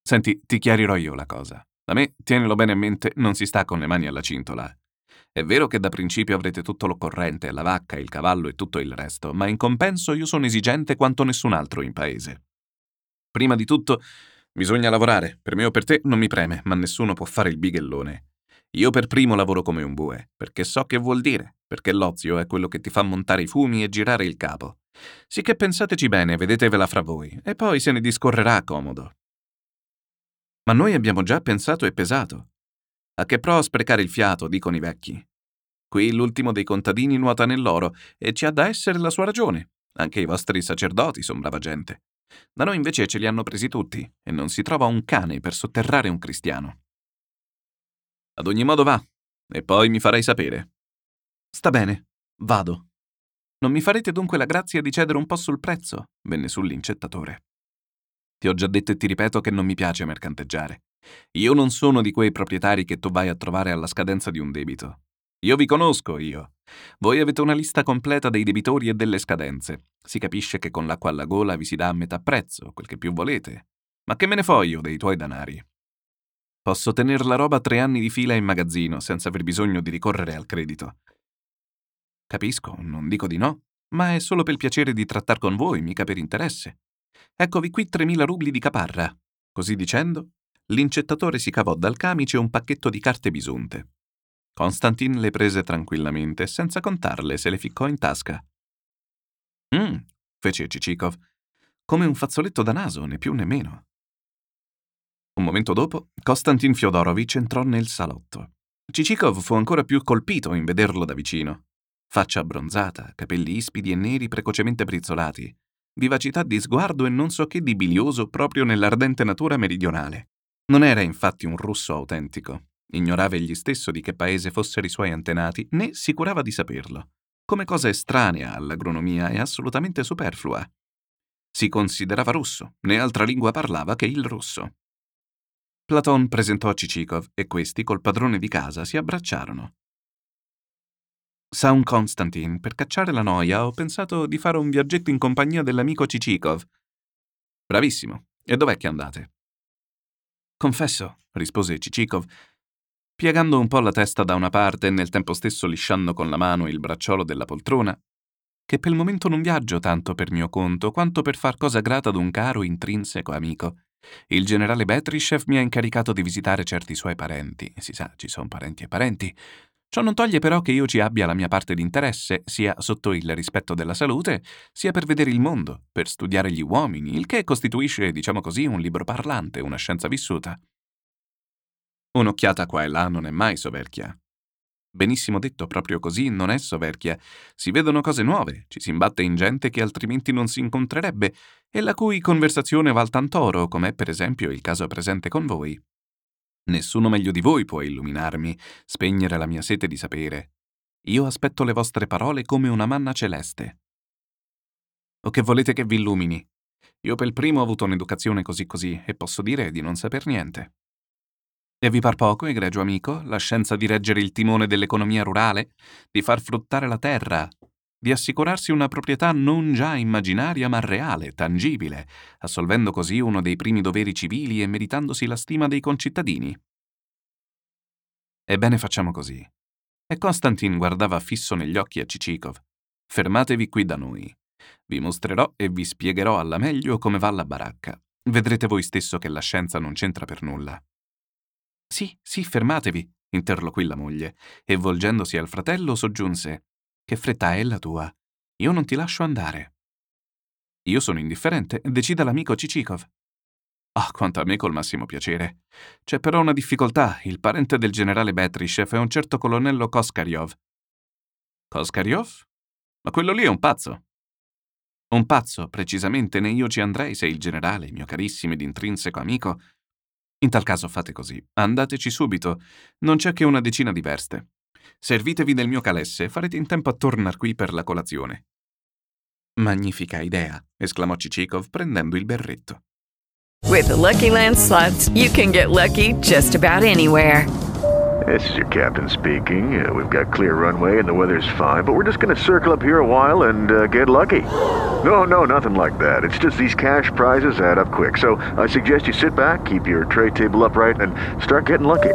Senti, ti chiarirò io la cosa. Da me, tienilo bene a mente, non si sta con le mani alla cintola. È vero che da principio avrete tutto l'occorrente, la vacca, il cavallo e tutto il resto, ma in compenso io sono esigente quanto nessun altro in paese. Prima di tutto, bisogna lavorare. Per me o per te non mi preme, ma nessuno può fare il bighellone. Io per primo lavoro come un bue, perché so che vuol dire, perché l'ozio è quello che ti fa montare i fumi e girare il capo. Sicché pensateci bene, vedetevela fra voi, e poi se ne discorrerà comodo. Ma noi abbiamo già pensato e pesato. A che pro sprecare il fiato, dicono i vecchi. Qui l'ultimo dei contadini nuota nell'oro e ci ha da essere la sua ragione. Anche i vostri sacerdoti son brava gente. Da noi invece ce li hanno presi tutti e non si trova un cane per sotterrare un cristiano. Ad ogni modo va, e poi mi farai sapere. Sta bene, vado. Non mi farete dunque la grazia di cedere un po' sul prezzo? venne sull'incettatore. Ti ho già detto e ti ripeto che non mi piace mercanteggiare. Io non sono di quei proprietari che tu vai a trovare alla scadenza di un debito. Io vi conosco, io. Voi avete una lista completa dei debitori e delle scadenze. Si capisce che con l'acqua alla gola vi si dà a metà prezzo, quel che più volete. Ma che me ne fo io dei tuoi danari? Posso tenere la roba tre anni di fila in magazzino senza aver bisogno di ricorrere al credito. Capisco, non dico di no, ma è solo per il piacere di trattar con voi, mica per interesse. Eccovi qui 3.000 rubli di caparra. Così dicendo, l'incettatore si cavò dal camice un pacchetto di carte bisunte. Konstantin le prese tranquillamente, senza contarle, se le ficcò in tasca. Mmm, fece Cicikov, come un fazzoletto da naso, né più né meno. Un momento dopo, Konstantin Fyodorovich entrò nel salotto. Cicikov fu ancora più colpito in vederlo da vicino faccia abbronzata, capelli ispidi e neri precocemente brizzolati, vivacità di sguardo e non so che di bilioso proprio nell'ardente natura meridionale. Non era infatti un russo autentico, ignorava egli stesso di che paese fossero i suoi antenati, né si curava di saperlo, come cosa estranea all'agronomia e assolutamente superflua. Si considerava russo, né altra lingua parlava che il russo. Platon presentò Cicikov e questi col padrone di casa si abbracciarono. San Constantin, per cacciare la noia ho pensato di fare un viaggetto in compagnia dell'amico Cicikov. Bravissimo. E dov'è che andate? Confesso, rispose Cicikov, piegando un po' la testa da una parte e nel tempo stesso lisciando con la mano il bracciolo della poltrona, che per il momento non viaggio tanto per mio conto quanto per far cosa grata ad un caro intrinseco amico. Il generale Betryshev mi ha incaricato di visitare certi suoi parenti. Si sa, ci sono parenti e parenti. Ciò non toglie però che io ci abbia la mia parte di interesse, sia sotto il rispetto della salute, sia per vedere il mondo, per studiare gli uomini, il che costituisce, diciamo così, un libro parlante, una scienza vissuta. Un'occhiata qua e là non è mai soverchia. Benissimo detto, proprio così non è soverchia. Si vedono cose nuove, ci si imbatte in gente che altrimenti non si incontrerebbe e la cui conversazione val tant'oro, com'è per esempio il caso presente con voi. Nessuno meglio di voi può illuminarmi, spegnere la mia sete di sapere. Io aspetto le vostre parole come una manna celeste. O che volete che vi illumini? Io per primo ho avuto un'educazione così così e posso dire di non saper niente. E vi par poco, egregio amico, la scienza di reggere il timone dell'economia rurale, di far fruttare la terra, di assicurarsi una proprietà non già immaginaria ma reale, tangibile, assolvendo così uno dei primi doveri civili e meritandosi la stima dei concittadini. Ebbene facciamo così. E Konstantin guardava fisso negli occhi a Cicikov. Fermatevi qui da noi. Vi mostrerò e vi spiegherò alla meglio come va la baracca. Vedrete voi stesso che la scienza non c'entra per nulla. Sì, sì, fermatevi, interloquì la moglie, e volgendosi al fratello soggiunse che fretta è la tua? Io non ti lascio andare. Io sono indifferente, decida l'amico Cicikov. Ah, oh, quanto a me col massimo piacere. C'è però una difficoltà. Il parente del generale Betryshev è un certo colonnello Koskaryov. Koskaryov? Ma quello lì è un pazzo. Un pazzo, precisamente, né io ci andrei se il generale, mio carissimo ed intrinseco amico. In tal caso fate così, andateci subito, non c'è che una decina di verste. Servitevi del mio calesse, farete in tempo a tornar qui per la colazione. Magnifica idea, esclamò Cicikov prendendo il berretto. With the Lucky Land slots, you can get lucky just about anywhere. This is your captain speaking. Uh, we've got clear runway and the weather's fine, but we're just going to circle up here a while and uh, get lucky. No, no, nothing like that. It's just these cash prizes add up quick. So I suggest you sit back, keep your tray table upright, and start getting lucky.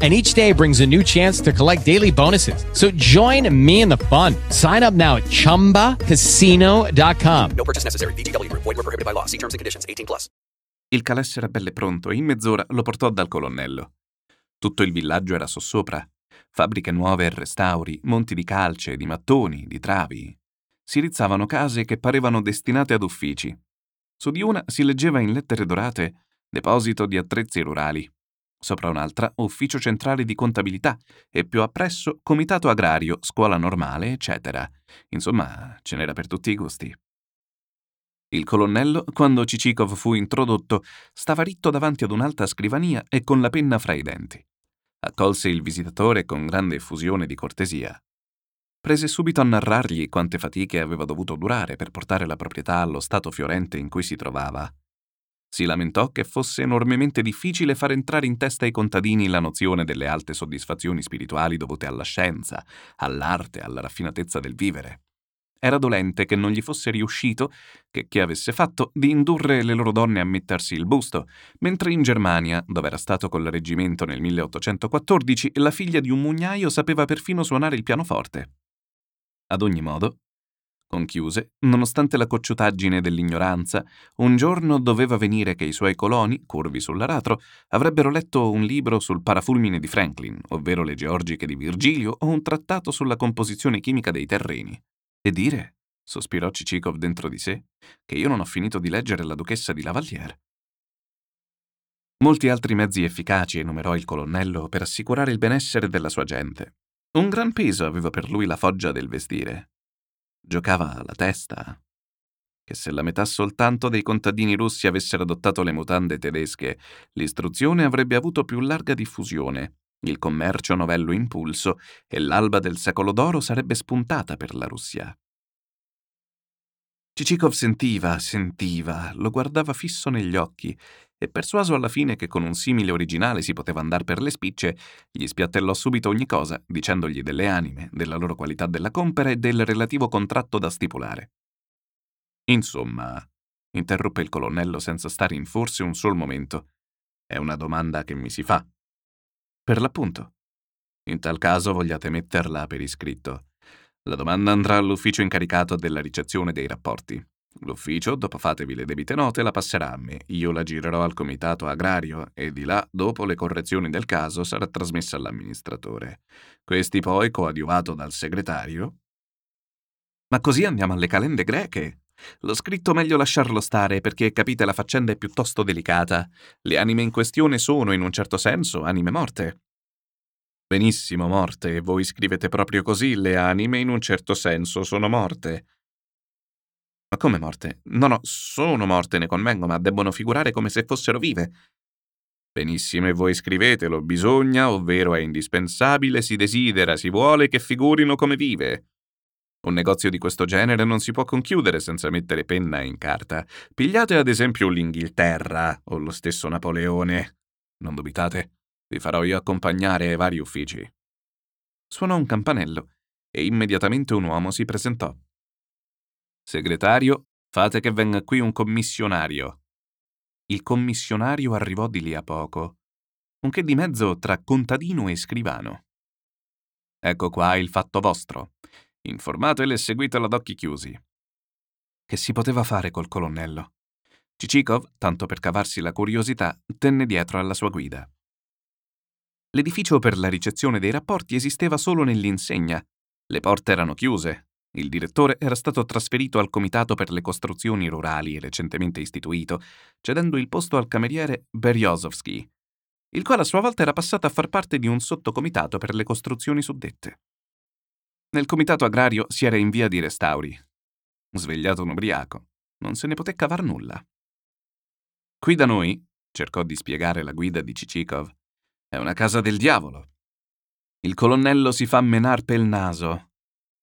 and each day brings a new chance to collect daily bonuses. So join me in the fun. Sign up now at ChumbaCasino.com. No purchase necessary. VGW Group. Void were prohibited by law. See terms and conditions. 18 plus. Il calesse era belle pronto e in mezz'ora lo portò dal colonnello. Tutto il villaggio era sossopra. Fabbriche nuove e restauri, monti di calce, di mattoni, di travi. Si rizzavano case che parevano destinate ad uffici. Su di una si leggeva in lettere dorate deposito di attrezzi rurali. Sopra un'altra, ufficio centrale di contabilità e più appresso comitato agrario, scuola normale, eccetera. Insomma, ce n'era per tutti i gusti. Il colonnello, quando Cicikov fu introdotto, stava ritto davanti ad un'alta scrivania e con la penna fra i denti. Accolse il visitatore con grande effusione di cortesia. Prese subito a narrargli quante fatiche aveva dovuto durare per portare la proprietà allo stato fiorente in cui si trovava. Si lamentò che fosse enormemente difficile far entrare in testa ai contadini la nozione delle alte soddisfazioni spirituali dovute alla scienza, all'arte, alla raffinatezza del vivere. Era dolente che non gli fosse riuscito, che chi avesse fatto, di indurre le loro donne a mettersi il busto, mentre in Germania, dove era stato col reggimento nel 1814, la figlia di un mugnaio sapeva perfino suonare il pianoforte. Ad ogni modo, conchiuse, nonostante la cocciutaggine dell'ignoranza, un giorno doveva venire che i suoi coloni, curvi sull'aratro, avrebbero letto un libro sul parafulmine di Franklin, ovvero le georgiche di Virgilio o un trattato sulla composizione chimica dei terreni. E dire, sospirò Cicikov dentro di sé, che io non ho finito di leggere la duchessa di Lavalière. Molti altri mezzi efficaci enumerò il colonnello per assicurare il benessere della sua gente. Un gran peso aveva per lui la foggia del vestire. Giocava la testa. Che se la metà soltanto dei contadini russi avessero adottato le mutande tedesche, l'istruzione avrebbe avuto più larga diffusione, il commercio novello impulso e l'alba del secolo d'oro sarebbe spuntata per la Russia. Cicikov sentiva, sentiva, lo guardava fisso negli occhi e persuaso alla fine che con un simile originale si poteva andar per le spicce, gli spiattellò subito ogni cosa, dicendogli delle anime, della loro qualità della compera e del relativo contratto da stipulare. Insomma, interruppe il colonnello senza stare in forse un sol momento, è una domanda che mi si fa. Per l'appunto. In tal caso vogliate metterla per iscritto. La domanda andrà all'ufficio incaricato della ricezione dei rapporti. L'ufficio, dopo fatevi le debite note, la passerà a me. Io la girerò al comitato agrario e di là, dopo le correzioni del caso, sarà trasmessa all'amministratore. Questi poi, coadiuvato dal segretario. Ma così andiamo alle calende greche. L'ho scritto meglio lasciarlo stare perché, capite, la faccenda è piuttosto delicata. Le anime in questione sono, in un certo senso, anime morte. Benissimo, morte, voi scrivete proprio così, le anime in un certo senso sono morte. Ma come morte? No, no, sono morte, ne convengo, ma debbono figurare come se fossero vive. Benissimo, e voi scrivetelo, bisogna, ovvero è indispensabile, si desidera, si vuole che figurino come vive. Un negozio di questo genere non si può conchiudere senza mettere penna in carta. Pigliate ad esempio l'Inghilterra o lo stesso Napoleone. Non dubitate, vi farò io accompagnare ai vari uffici. Suonò un campanello e immediatamente un uomo si presentò. Segretario, fate che venga qui un commissionario. Il commissionario arrivò di lì a poco, un che di mezzo tra contadino e scrivano. Ecco qua il fatto vostro. Informatele e seguitelo ad occhi chiusi. Che si poteva fare col colonnello? Cicikov, tanto per cavarsi la curiosità, tenne dietro alla sua guida. L'edificio per la ricezione dei rapporti esisteva solo nell'insegna. Le porte erano chiuse. Il direttore era stato trasferito al Comitato per le costruzioni rurali recentemente istituito, cedendo il posto al cameriere Beryozovsky, il quale a sua volta era passato a far parte di un sottocomitato per le costruzioni suddette. Nel comitato agrario si era in via di restauri. Svegliato un ubriaco, non se ne poté cavar nulla. Qui da noi, cercò di spiegare la guida di Cicikov, è una casa del diavolo. Il colonnello si fa menar pel naso.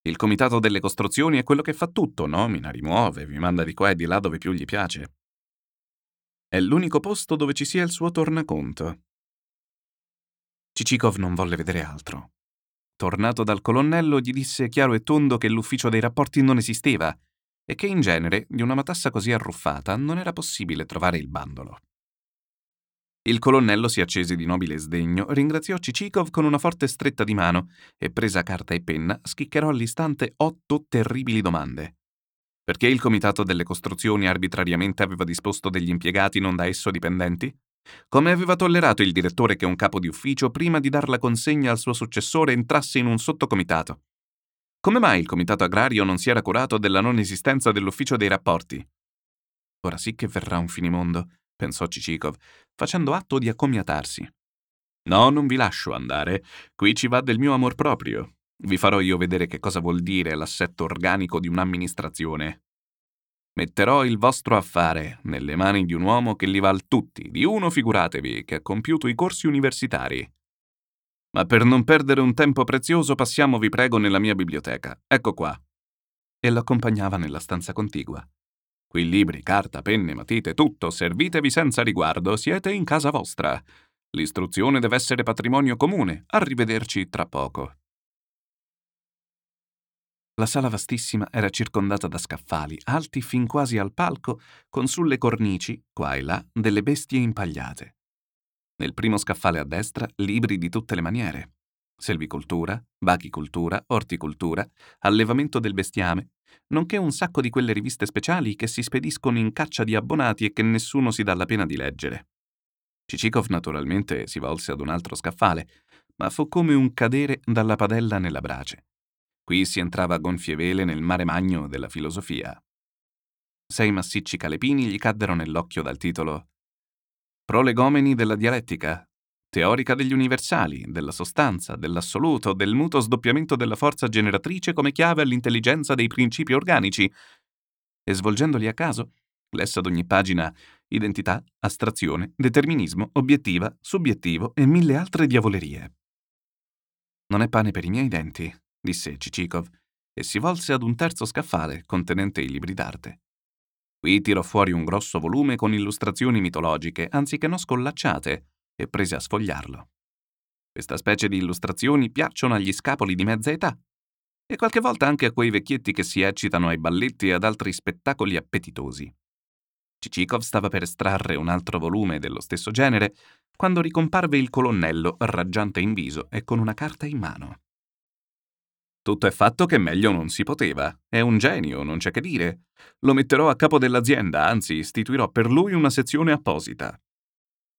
Il comitato delle costruzioni è quello che fa tutto, nomina, rimuove, vi manda di qua e di là dove più gli piace. È l'unico posto dove ci sia il suo tornaconto. Cicikov non volle vedere altro. Tornato dal colonnello, gli disse chiaro e tondo che l'ufficio dei rapporti non esisteva e che in genere di una matassa così arruffata non era possibile trovare il bandolo. Il colonnello si accese di nobile sdegno, ringraziò Cicikov con una forte stretta di mano e, presa carta e penna, schiccherò all'istante otto terribili domande. Perché il comitato delle costruzioni arbitrariamente aveva disposto degli impiegati non da esso dipendenti? Come aveva tollerato il direttore che un capo di ufficio, prima di dar la consegna al suo successore, entrasse in un sottocomitato? Come mai il comitato agrario non si era curato della non esistenza dell'ufficio dei rapporti? Ora sì che verrà un finimondo, pensò Cicikov, facendo atto di accomiatarsi. No, non vi lascio andare. Qui ci va del mio amor proprio. Vi farò io vedere che cosa vuol dire l'assetto organico di un'amministrazione. Metterò il vostro affare nelle mani di un uomo che li val tutti, di uno figuratevi, che ha compiuto i corsi universitari. Ma per non perdere un tempo prezioso passiamo, vi prego, nella mia biblioteca. Ecco qua. E lo accompagnava nella stanza contigua. Qui libri, carta, penne, matite, tutto, servitevi senza riguardo, siete in casa vostra. L'istruzione deve essere patrimonio comune. Arrivederci tra poco. La sala vastissima era circondata da scaffali, alti fin quasi al palco, con sulle cornici, qua e là, delle bestie impagliate. Nel primo scaffale a destra libri di tutte le maniere. Selvicoltura, bachicoltura, orticoltura, allevamento del bestiame, nonché un sacco di quelle riviste speciali che si spediscono in caccia di abbonati e che nessuno si dà la pena di leggere. Cicikov naturalmente si volse ad un altro scaffale, ma fu come un cadere dalla padella nella brace. Qui si entrava a gonfie vele nel mare magno della filosofia. Sei massicci calepini gli caddero nell'occhio dal titolo Prolegomeni della dialettica, teorica degli universali, della sostanza, dell'assoluto, del mutuo sdoppiamento della forza generatrice come chiave all'intelligenza dei principi organici. E svolgendoli a caso, lesse ad ogni pagina identità, astrazione, determinismo, obiettiva, subiettivo e mille altre diavolerie. Non è pane per i miei denti, disse Cicikov, e si volse ad un terzo scaffale contenente i libri d'arte. Qui tirò fuori un grosso volume con illustrazioni mitologiche, anziché no scollacciate, e prese a sfogliarlo. Questa specie di illustrazioni piacciono agli scapoli di mezza età, e qualche volta anche a quei vecchietti che si eccitano ai balletti e ad altri spettacoli appetitosi. Cicikov stava per estrarre un altro volume dello stesso genere quando ricomparve il colonnello, raggiante in viso e con una carta in mano. Tutto è fatto che meglio non si poteva. È un genio, non c'è che dire. Lo metterò a capo dell'azienda, anzi istituirò per lui una sezione apposita.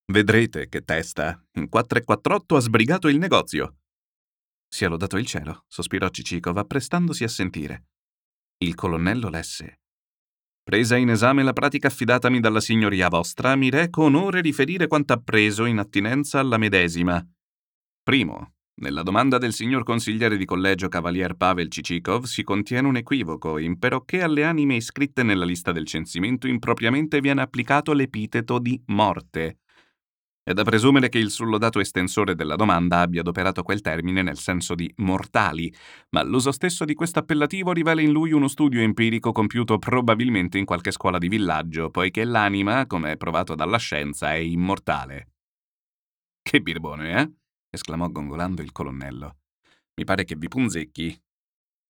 Vedrete che testa. In 448 ha sbrigato il negozio. Sia lodato il cielo, sospirò Cicikov, apprestandosi a sentire. Il colonnello lesse. Presa in esame la pratica affidatami dalla signoria vostra, mi reco onore riferire quanto appreso in attinenza alla medesima. Primo, nella domanda del signor consigliere di collegio Cavalier Pavel Cicikov si contiene un equivoco, imperocché alle anime iscritte nella lista del censimento impropriamente viene applicato l'epiteto di morte. È da presumere che il sullodato estensore della domanda abbia adoperato quel termine nel senso di mortali, ma l'uso stesso di questo appellativo rivela in lui uno studio empirico compiuto probabilmente in qualche scuola di villaggio, poiché l'anima, come è provato dalla scienza, è immortale. Che birbone, eh? esclamò gongolando il colonnello. Mi pare che vi punzecchi.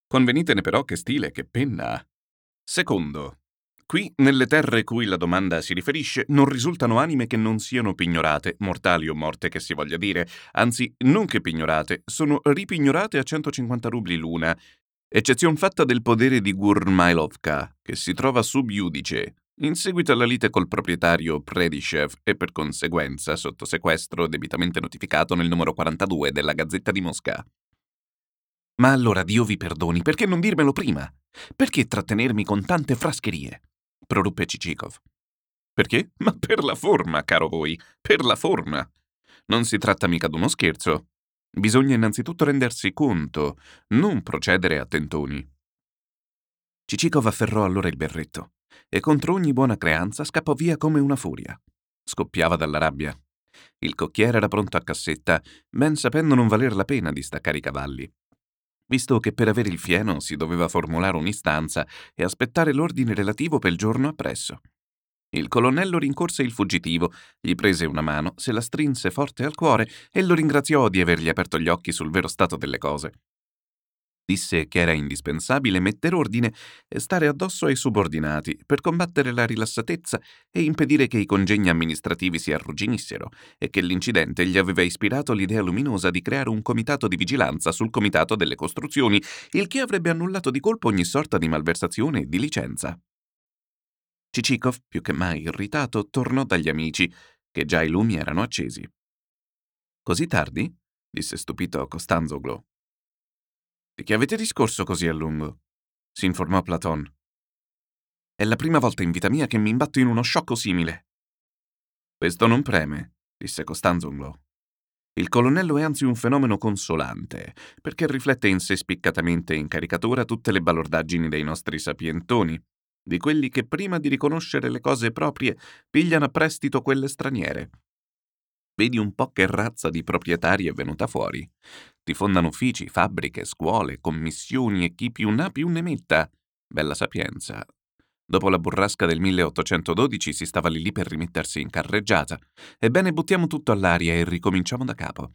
Convenitene però che stile, che penna. Secondo, qui, nelle terre cui la domanda si riferisce, non risultano anime che non siano pignorate, mortali o morte che si voglia dire, anzi, non che pignorate, sono ripignorate a 150 rubli l'una, Eccezion fatta del podere di Gurmailovka, che si trova sub iudice, in seguito alla lite col proprietario Predishev e per conseguenza sotto sequestro debitamente notificato nel numero 42 della Gazzetta di Mosca. Ma allora Dio vi perdoni, perché non dirmelo prima? Perché trattenermi con tante frascherie? Proruppe Cicikov. Perché? Ma per la forma, caro voi, per la forma. Non si tratta mica d'uno scherzo. Bisogna innanzitutto rendersi conto, non procedere a tentoni. Cicikov afferrò allora il berretto e contro ogni buona creanza scappò via come una furia. Scoppiava dalla rabbia. Il cocchiere era pronto a cassetta, ben sapendo non valer la pena di staccare i cavalli visto che per avere il fieno si doveva formulare un'istanza e aspettare l'ordine relativo per il giorno appresso. Il colonnello rincorse il fuggitivo, gli prese una mano, se la strinse forte al cuore e lo ringraziò di avergli aperto gli occhi sul vero stato delle cose. Disse che era indispensabile mettere ordine e stare addosso ai subordinati per combattere la rilassatezza e impedire che i congegni amministrativi si arrugginissero e che l'incidente gli aveva ispirato l'idea luminosa di creare un comitato di vigilanza sul comitato delle costruzioni, il che avrebbe annullato di colpo ogni sorta di malversazione e di licenza. Cicikov, più che mai irritato, tornò dagli amici, che già i lumi erano accesi. Così tardi? disse stupito Costanzoglo. Che avete discorso così a lungo? si informò Platon. È la prima volta in vita mia che mi imbatto in uno sciocco simile. Questo non preme, disse Costanzonglo. Il colonnello è anzi un fenomeno consolante, perché riflette in sé spiccatamente in caricatura tutte le balordaggini dei nostri sapientoni, di quelli che prima di riconoscere le cose proprie pigliano a prestito quelle straniere. Vedi un po' che razza di proprietari è venuta fuori. Ti fondano uffici, fabbriche, scuole, commissioni e chi più n'ha più ne metta. Bella sapienza. Dopo la burrasca del 1812 si stava lì lì per rimettersi in carreggiata. Ebbene, buttiamo tutto all'aria e ricominciamo da capo.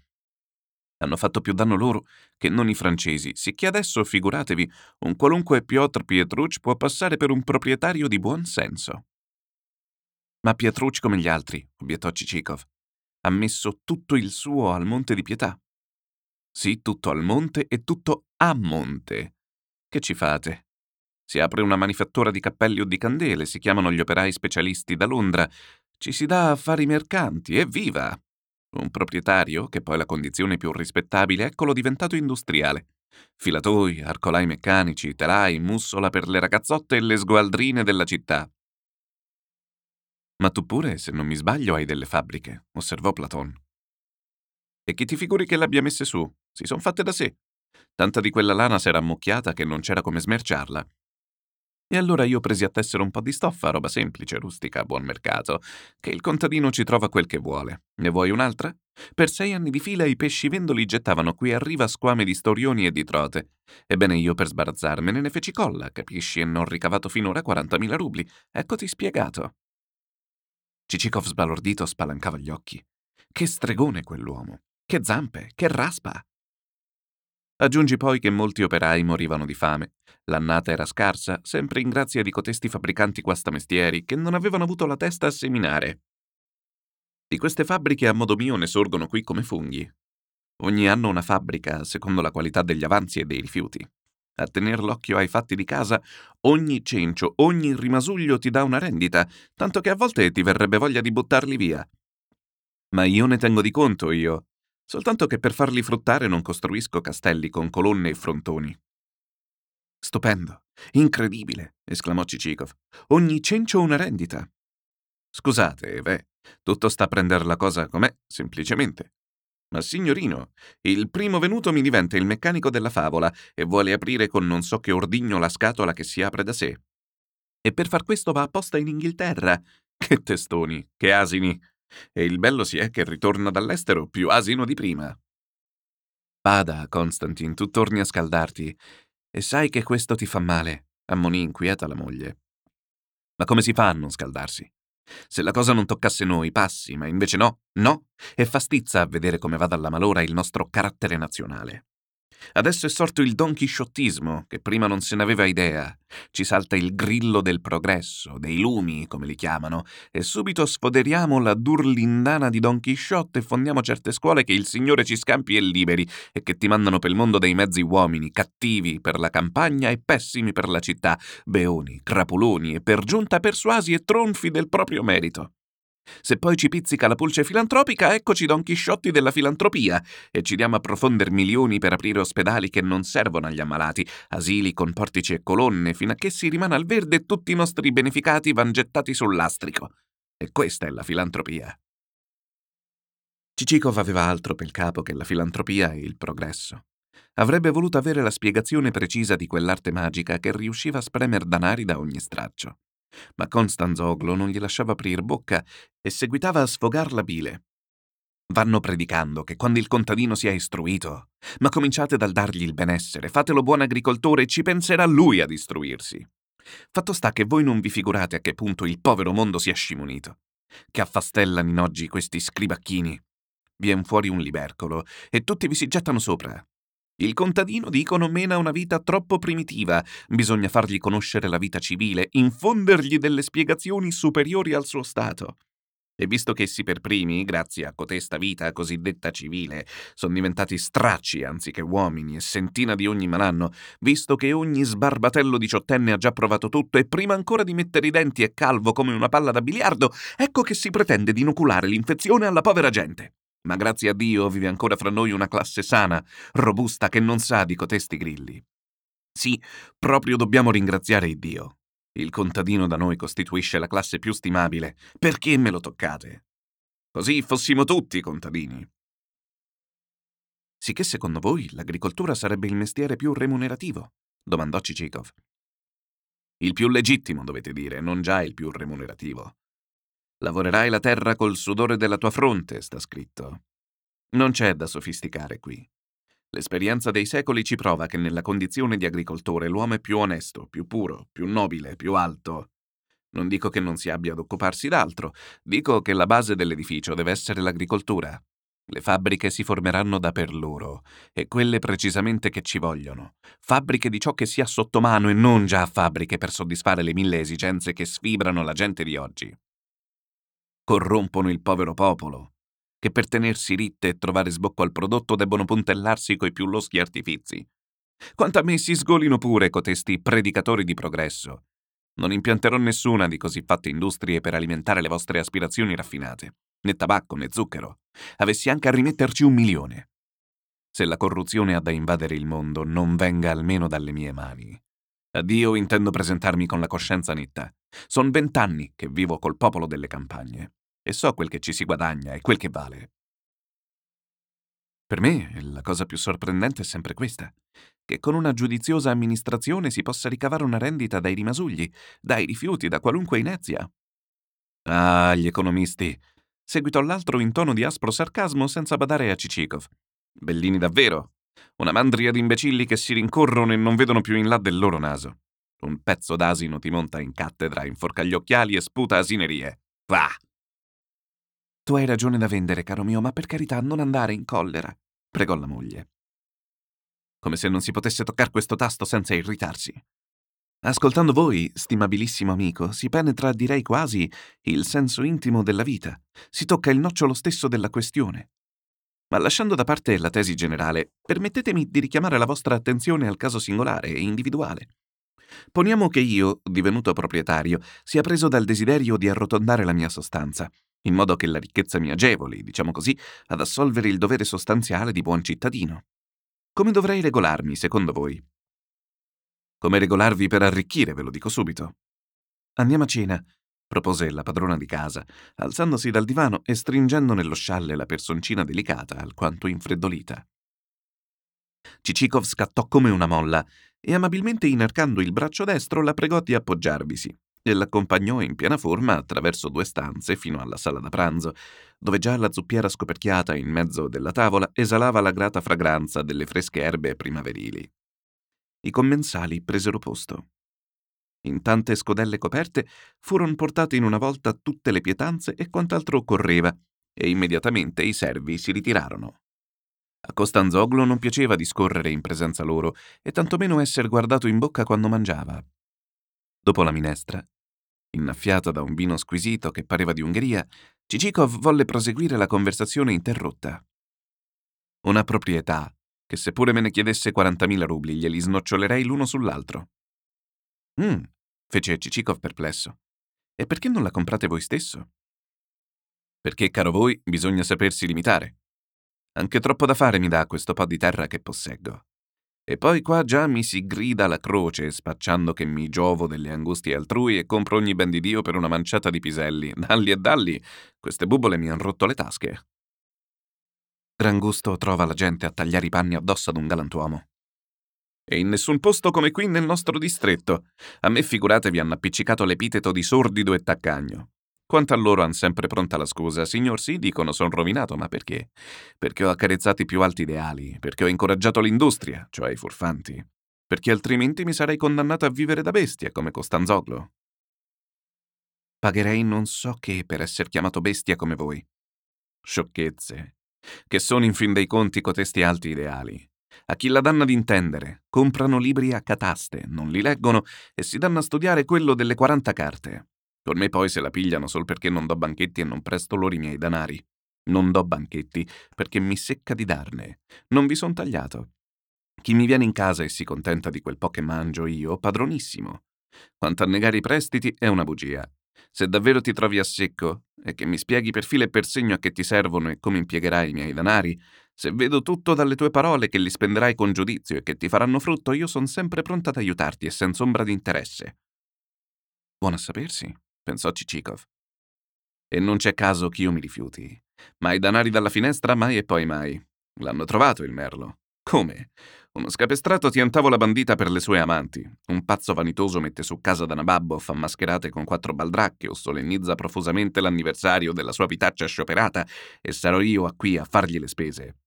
Hanno fatto più danno loro che non i francesi, sicché adesso, figuratevi, un qualunque Piotr Pietrucci può passare per un proprietario di buon senso. Ma Pietrucci, come gli altri, obiettò Cicikov, ha messo tutto il suo al Monte di Pietà. Sì, tutto al monte e tutto a monte. Che ci fate? Si apre una manifattura di cappelli o di candele, si chiamano gli operai specialisti da Londra, ci si dà affari mercanti, evviva! Un proprietario, che poi è la condizione più rispettabile, eccolo diventato industriale. Filatoi, arcolai meccanici, telai, mussola per le ragazzotte e le sgualdrine della città. Ma tu pure, se non mi sbaglio, hai delle fabbriche, osservò Platon. E chi ti figuri che le abbia messe su? Si son fatte da sé. Tanta di quella lana s'era ammucchiata che non c'era come smerciarla. E allora io presi a tessere un po' di stoffa, roba semplice, rustica, a buon mercato, che il contadino ci trova quel che vuole. Ne vuoi un'altra? Per sei anni di fila i pescivendoli gettavano qui a riva squame di storioni e di trote. Ebbene io per sbarazzarmene ne feci colla, capisci, e non ricavato finora 40.000 rubli. Eccoti spiegato. Cicikov sbalordito spalancava gli occhi. Che stregone quell'uomo! Che zampe! Che raspa! Aggiungi poi che molti operai morivano di fame. L'annata era scarsa, sempre in grazia di cotesti fabbricanti guastamestieri che non avevano avuto la testa a seminare. Di queste fabbriche a modo mio ne sorgono qui come funghi. Ogni anno una fabbrica, secondo la qualità degli avanzi e dei rifiuti. A tener l'occhio ai fatti di casa, ogni cencio, ogni rimasuglio ti dà una rendita, tanto che a volte ti verrebbe voglia di buttarli via. Ma io ne tengo di conto, io. Soltanto che per farli fruttare non costruisco castelli con colonne e frontoni. Stupendo, incredibile, esclamò Cicikov. Ogni cencio una rendita. Scusate, beh, tutto sta a prendere la cosa com'è, semplicemente. Ma signorino, il primo venuto mi diventa il meccanico della favola e vuole aprire con non so che ordigno la scatola che si apre da sé. E per far questo va apposta in Inghilterra. Che testoni, che asini. E il bello si è che ritorna dall'estero più asino di prima. Bada, Constantin, tu torni a scaldarti. E sai che questo ti fa male, ammonì inquieta la moglie. Ma come si fa a non scaldarsi? Se la cosa non toccasse noi, passi, ma invece no, no, e fa stizza a vedere come va dalla malora il nostro carattere nazionale. Adesso è sorto il donchisciottismo, che prima non se n'aveva idea. Ci salta il grillo del progresso, dei lumi, come li chiamano, e subito sfoderiamo la durlindana di Don Chisciotte e fondiamo certe scuole che il Signore ci scampi e liberi e che ti mandano pel mondo dei mezzi uomini, cattivi per la campagna e pessimi per la città, beoni, crapuloni e per giunta persuasi e tronfi del proprio merito. Se poi ci pizzica la pulce filantropica, eccoci Don Chisciotti della filantropia e ci diamo a profonder milioni per aprire ospedali che non servono agli ammalati, asili con portici e colonne, fino a che si rimane al verde e tutti i nostri beneficati van gettati sul lastrico. E questa è la filantropia. Cicikov aveva altro per capo che la filantropia e il progresso. Avrebbe voluto avere la spiegazione precisa di quell'arte magica che riusciva a spremer danari da ogni straccio ma Constanzoglo non gli lasciava aprir bocca e seguitava a sfogar la bile. Vanno predicando che quando il contadino sia istruito, ma cominciate dal dargli il benessere, fatelo buon agricoltore e ci penserà lui ad istruirsi. Fatto sta che voi non vi figurate a che punto il povero mondo sia scimunito, che affastellano in oggi questi scribacchini. Vien fuori un libercolo e tutti vi si gettano sopra. Il contadino, dicono, mena una vita troppo primitiva. Bisogna fargli conoscere la vita civile, infondergli delle spiegazioni superiori al suo stato. E visto che essi per primi, grazie a cotesta vita cosiddetta civile, sono diventati stracci anziché uomini e sentina di ogni malanno, visto che ogni sbarbatello diciottenne ha già provato tutto e prima ancora di mettere i denti è calvo come una palla da biliardo, ecco che si pretende di inoculare l'infezione alla povera gente. Ma grazie a Dio vive ancora fra noi una classe sana, robusta, che non sa di cotesti grilli. Sì, proprio dobbiamo ringraziare Dio. Il contadino da noi costituisce la classe più stimabile. Perché me lo toccate? Così fossimo tutti contadini. Sicché secondo voi l'agricoltura sarebbe il mestiere più remunerativo? domandò Cicikov. Il più legittimo, dovete dire, non già il più remunerativo. Lavorerai la terra col sudore della tua fronte, sta scritto. Non c'è da sofisticare qui. L'esperienza dei secoli ci prova che nella condizione di agricoltore l'uomo è più onesto, più puro, più nobile, più alto. Non dico che non si abbia ad occuparsi d'altro, dico che la base dell'edificio deve essere l'agricoltura. Le fabbriche si formeranno da per loro, e quelle precisamente che ci vogliono. Fabbriche di ciò che sia sotto mano e non già fabbriche per soddisfare le mille esigenze che sfibrano la gente di oggi corrompono il povero popolo, che per tenersi ritte e trovare sbocco al prodotto debbono puntellarsi coi più loschi artifizi. Quanto a me si sgolino pure cotesti predicatori di progresso. Non impianterò nessuna di così fatte industrie per alimentare le vostre aspirazioni raffinate, né tabacco né zucchero. Avessi anche a rimetterci un milione. Se la corruzione ha da invadere il mondo, non venga almeno dalle mie mani. A Dio intendo presentarmi con la coscienza netta. Son vent'anni che vivo col popolo delle campagne e so quel che ci si guadagna e quel che vale. Per me la cosa più sorprendente è sempre questa, che con una giudiziosa amministrazione si possa ricavare una rendita dai rimasugli, dai rifiuti, da qualunque inezia. Ah, gli economisti! Seguitò l'altro in tono di aspro sarcasmo senza badare a Cicikov. Bellini davvero! Una mandria di imbecilli che si rincorrono e non vedono più in là del loro naso. Un pezzo d'asino ti monta in cattedra, inforca gli occhiali e sputa asinerie. Va! Tu hai ragione da vendere, caro mio, ma per carità non andare in collera, pregò la moglie. Come se non si potesse toccare questo tasto senza irritarsi. Ascoltando voi, stimabilissimo amico, si penetra, direi quasi, il senso intimo della vita, si tocca il nocciolo stesso della questione. Ma lasciando da parte la tesi generale, permettetemi di richiamare la vostra attenzione al caso singolare e individuale. Poniamo che io, divenuto proprietario, sia preso dal desiderio di arrotondare la mia sostanza, in modo che la ricchezza mi agevoli, diciamo così, ad assolvere il dovere sostanziale di buon cittadino. Come dovrei regolarmi, secondo voi? Come regolarvi per arricchire, ve lo dico subito. Andiamo a cena, propose la padrona di casa, alzandosi dal divano e stringendo nello scialle la personcina delicata, alquanto infreddolita. Cicikov scattò come una molla e amabilmente inarcando il braccio destro la pregò di appoggiarvisi e l'accompagnò in piena forma attraverso due stanze fino alla sala da pranzo, dove già la zuppiera scoperchiata in mezzo della tavola esalava la grata fragranza delle fresche erbe primaverili. I commensali presero posto. In tante scodelle coperte furono portate in una volta tutte le pietanze e quant'altro occorreva, e immediatamente i servi si ritirarono. A Costanzoglo non piaceva discorrere in presenza loro e tantomeno essere guardato in bocca quando mangiava. Dopo la minestra, innaffiata da un vino squisito che pareva di Ungheria, Cicikov volle proseguire la conversazione interrotta. Una proprietà che seppure me ne chiedesse 40.000 rubli glieli snocciolerei l'uno sull'altro. Mm, fece Cicikov perplesso. E perché non la comprate voi stesso? Perché, caro voi, bisogna sapersi limitare. Anche troppo da fare mi dà questo po' di terra che posseggo. E poi qua già mi si grida la croce, spacciando che mi giovo delle angustie altrui e compro ogni ben di Dio per una manciata di piselli. Dalli e dalli, queste bubole mi han rotto le tasche. Gran gusto trova la gente a tagliare i panni addosso ad un galantuomo. E in nessun posto come qui nel nostro distretto. A me figuratevi hanno appiccicato l'epiteto di sordido e taccagno. Quanto a loro han sempre pronta la scusa. Signor sì, dicono, son rovinato, ma perché? Perché ho accarezzato i più alti ideali, perché ho incoraggiato l'industria, cioè i furfanti. Perché altrimenti mi sarei condannato a vivere da bestia, come Costanzoglo. Pagherei non so che per essere chiamato bestia come voi. Sciocchezze. Che sono in fin dei conti cotesti alti ideali. A chi la danno ad intendere, comprano libri a cataste, non li leggono e si danno a studiare quello delle 40 carte. Per me poi se la pigliano sol perché non do banchetti e non presto loro i miei danari. Non do banchetti perché mi secca di darne. Non vi son tagliato. Chi mi viene in casa e si contenta di quel po' che mangio io, padronissimo. Quanto a negare i prestiti è una bugia. Se davvero ti trovi a secco e che mi spieghi per filo e per segno a che ti servono e come impiegherai i miei danari, se vedo tutto dalle tue parole che li spenderai con giudizio e che ti faranno frutto, io sono sempre pronta ad aiutarti e senza ombra di interesse. Buono a sapersi pensò Cicikov. E non c'è caso che io mi rifiuti. Ma i danari dalla finestra mai e poi mai. L'hanno trovato il merlo. Come? Uno scapestrato tientavo la bandita per le sue amanti. Un pazzo vanitoso mette su casa da nababbo, fa mascherate con quattro baldracche o solennizza profusamente l'anniversario della sua vitaccia scioperata e sarò io a qui a fargli le spese.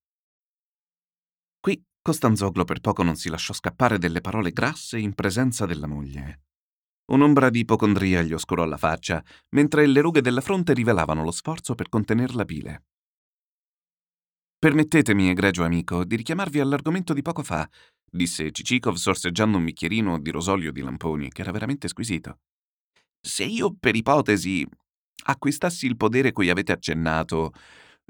Qui Costanzoglo per poco non si lasciò scappare delle parole grasse in presenza della moglie. Un'ombra di ipocondria gli oscurò la faccia, mentre le rughe della fronte rivelavano lo sforzo per contener la bile. Permettetemi, egregio amico, di richiamarvi all'argomento di poco fa, disse Cicikov sorseggiando un bicchierino di rosolio di lamponi, che era veramente squisito. Se io, per ipotesi, acquistassi il podere cui avete accennato,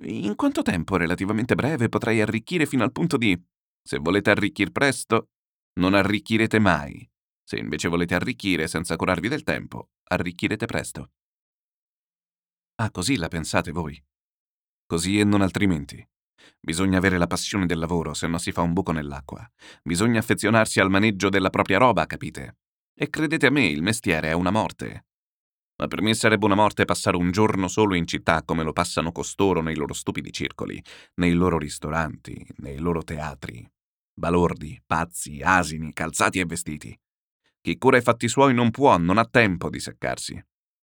in quanto tempo relativamente breve potrei arricchire fino al punto di... Se volete arricchir presto, non arricchirete mai. Se invece volete arricchire senza curarvi del tempo, arricchirete presto. Ah, così la pensate voi. Così e non altrimenti. Bisogna avere la passione del lavoro, se no si fa un buco nell'acqua. Bisogna affezionarsi al maneggio della propria roba, capite? E credete a me, il mestiere è una morte. Ma per me sarebbe una morte passare un giorno solo in città come lo passano costoro nei loro stupidi circoli, nei loro ristoranti, nei loro teatri. Balordi, pazzi, asini, calzati e vestiti. Chi cura i fatti suoi non può, non ha tempo di seccarsi.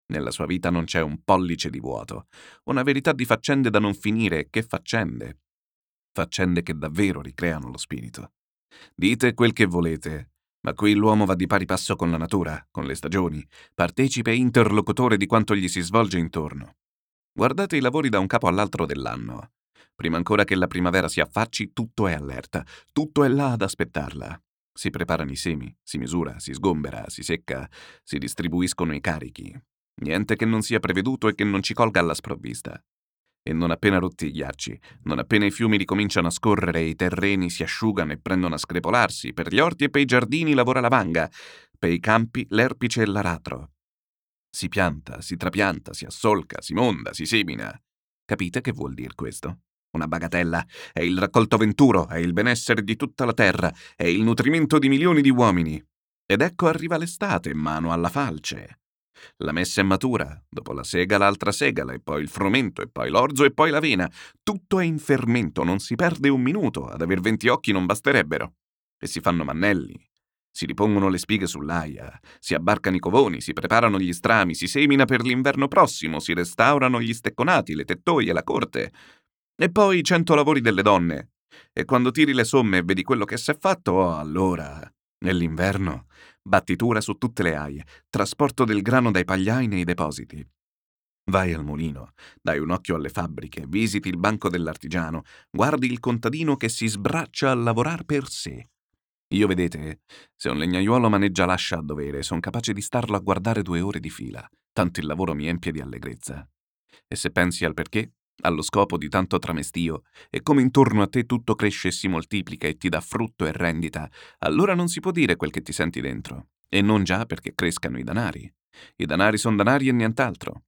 Nella sua vita non c'è un pollice di vuoto, una verità di faccende da non finire, che faccende. Faccende che davvero ricreano lo spirito. Dite quel che volete, ma qui l'uomo va di pari passo con la natura, con le stagioni, partecipe e interlocutore di quanto gli si svolge intorno. Guardate i lavori da un capo all'altro dell'anno. Prima ancora che la primavera si affacci, tutto è allerta, tutto è là ad aspettarla. Si preparano i semi, si misura, si sgombera, si secca, si distribuiscono i carichi. Niente che non sia preveduto e che non ci colga alla sprovvista. E non appena rotti i ghiacci, non appena i fiumi ricominciano a scorrere e i terreni si asciugano e prendono a screpolarsi, per gli orti e per i giardini lavora la vanga, per i campi l'erpice e l'aratro. Si pianta, si trapianta, si assolca, si monda, si semina. Capite che vuol dire questo? Una bagatella. È il raccolto venturo, è il benessere di tutta la terra, è il nutrimento di milioni di uomini. Ed ecco arriva l'estate, mano alla falce. La messa è matura, dopo la sega l'altra segala, e poi il frumento, e poi l'orzo, e poi l'avena. Tutto è in fermento, non si perde un minuto, ad aver venti occhi non basterebbero. E si fanno mannelli, si ripongono le spighe sull'aia, si abbarcano i covoni, si preparano gli strami, si semina per l'inverno prossimo, si restaurano gli stecconati, le tettoie, la corte. E poi cento lavori delle donne. E quando tiri le somme e vedi quello che s'è fatto, oh, allora, nell'inverno, battitura su tutte le aie, trasporto del grano dai pagliai nei depositi. Vai al mulino, dai un occhio alle fabbriche, visiti il banco dell'artigiano, guardi il contadino che si sbraccia a lavorare per sé. Io vedete, se un legnaiuolo maneggia l'ascia a dovere, son capace di starlo a guardare due ore di fila, tanto il lavoro mi empie di allegrezza. E se pensi al perché, allo scopo di tanto tramestio, e come intorno a te tutto cresce e si moltiplica e ti dà frutto e rendita, allora non si può dire quel che ti senti dentro. E non già perché crescano i danari. I danari sono danari e nient'altro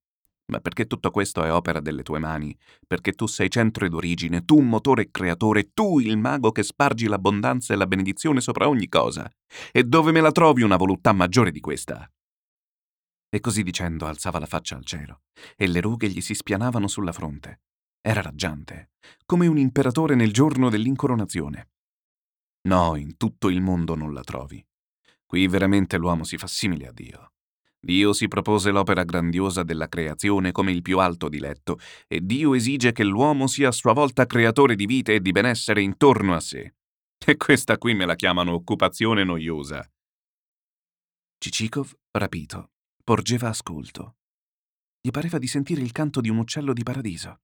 ma perché tutto questo è opera delle tue mani, perché tu sei centro ed origine, tu motore e creatore, tu il mago che spargi l'abbondanza e la benedizione sopra ogni cosa. E dove me la trovi una voluttà maggiore di questa? E così dicendo alzava la faccia al cielo, e le rughe gli si spianavano sulla fronte. Era raggiante, come un imperatore nel giorno dell'incoronazione. No, in tutto il mondo non la trovi. Qui veramente l'uomo si fa simile a Dio. Dio si propose l'opera grandiosa della creazione come il più alto diletto, e Dio esige che l'uomo sia a sua volta creatore di vite e di benessere intorno a sé. E questa qui me la chiamano occupazione noiosa. Cicikov, rapito, porgeva ascolto. Gli pareva di sentire il canto di un uccello di paradiso.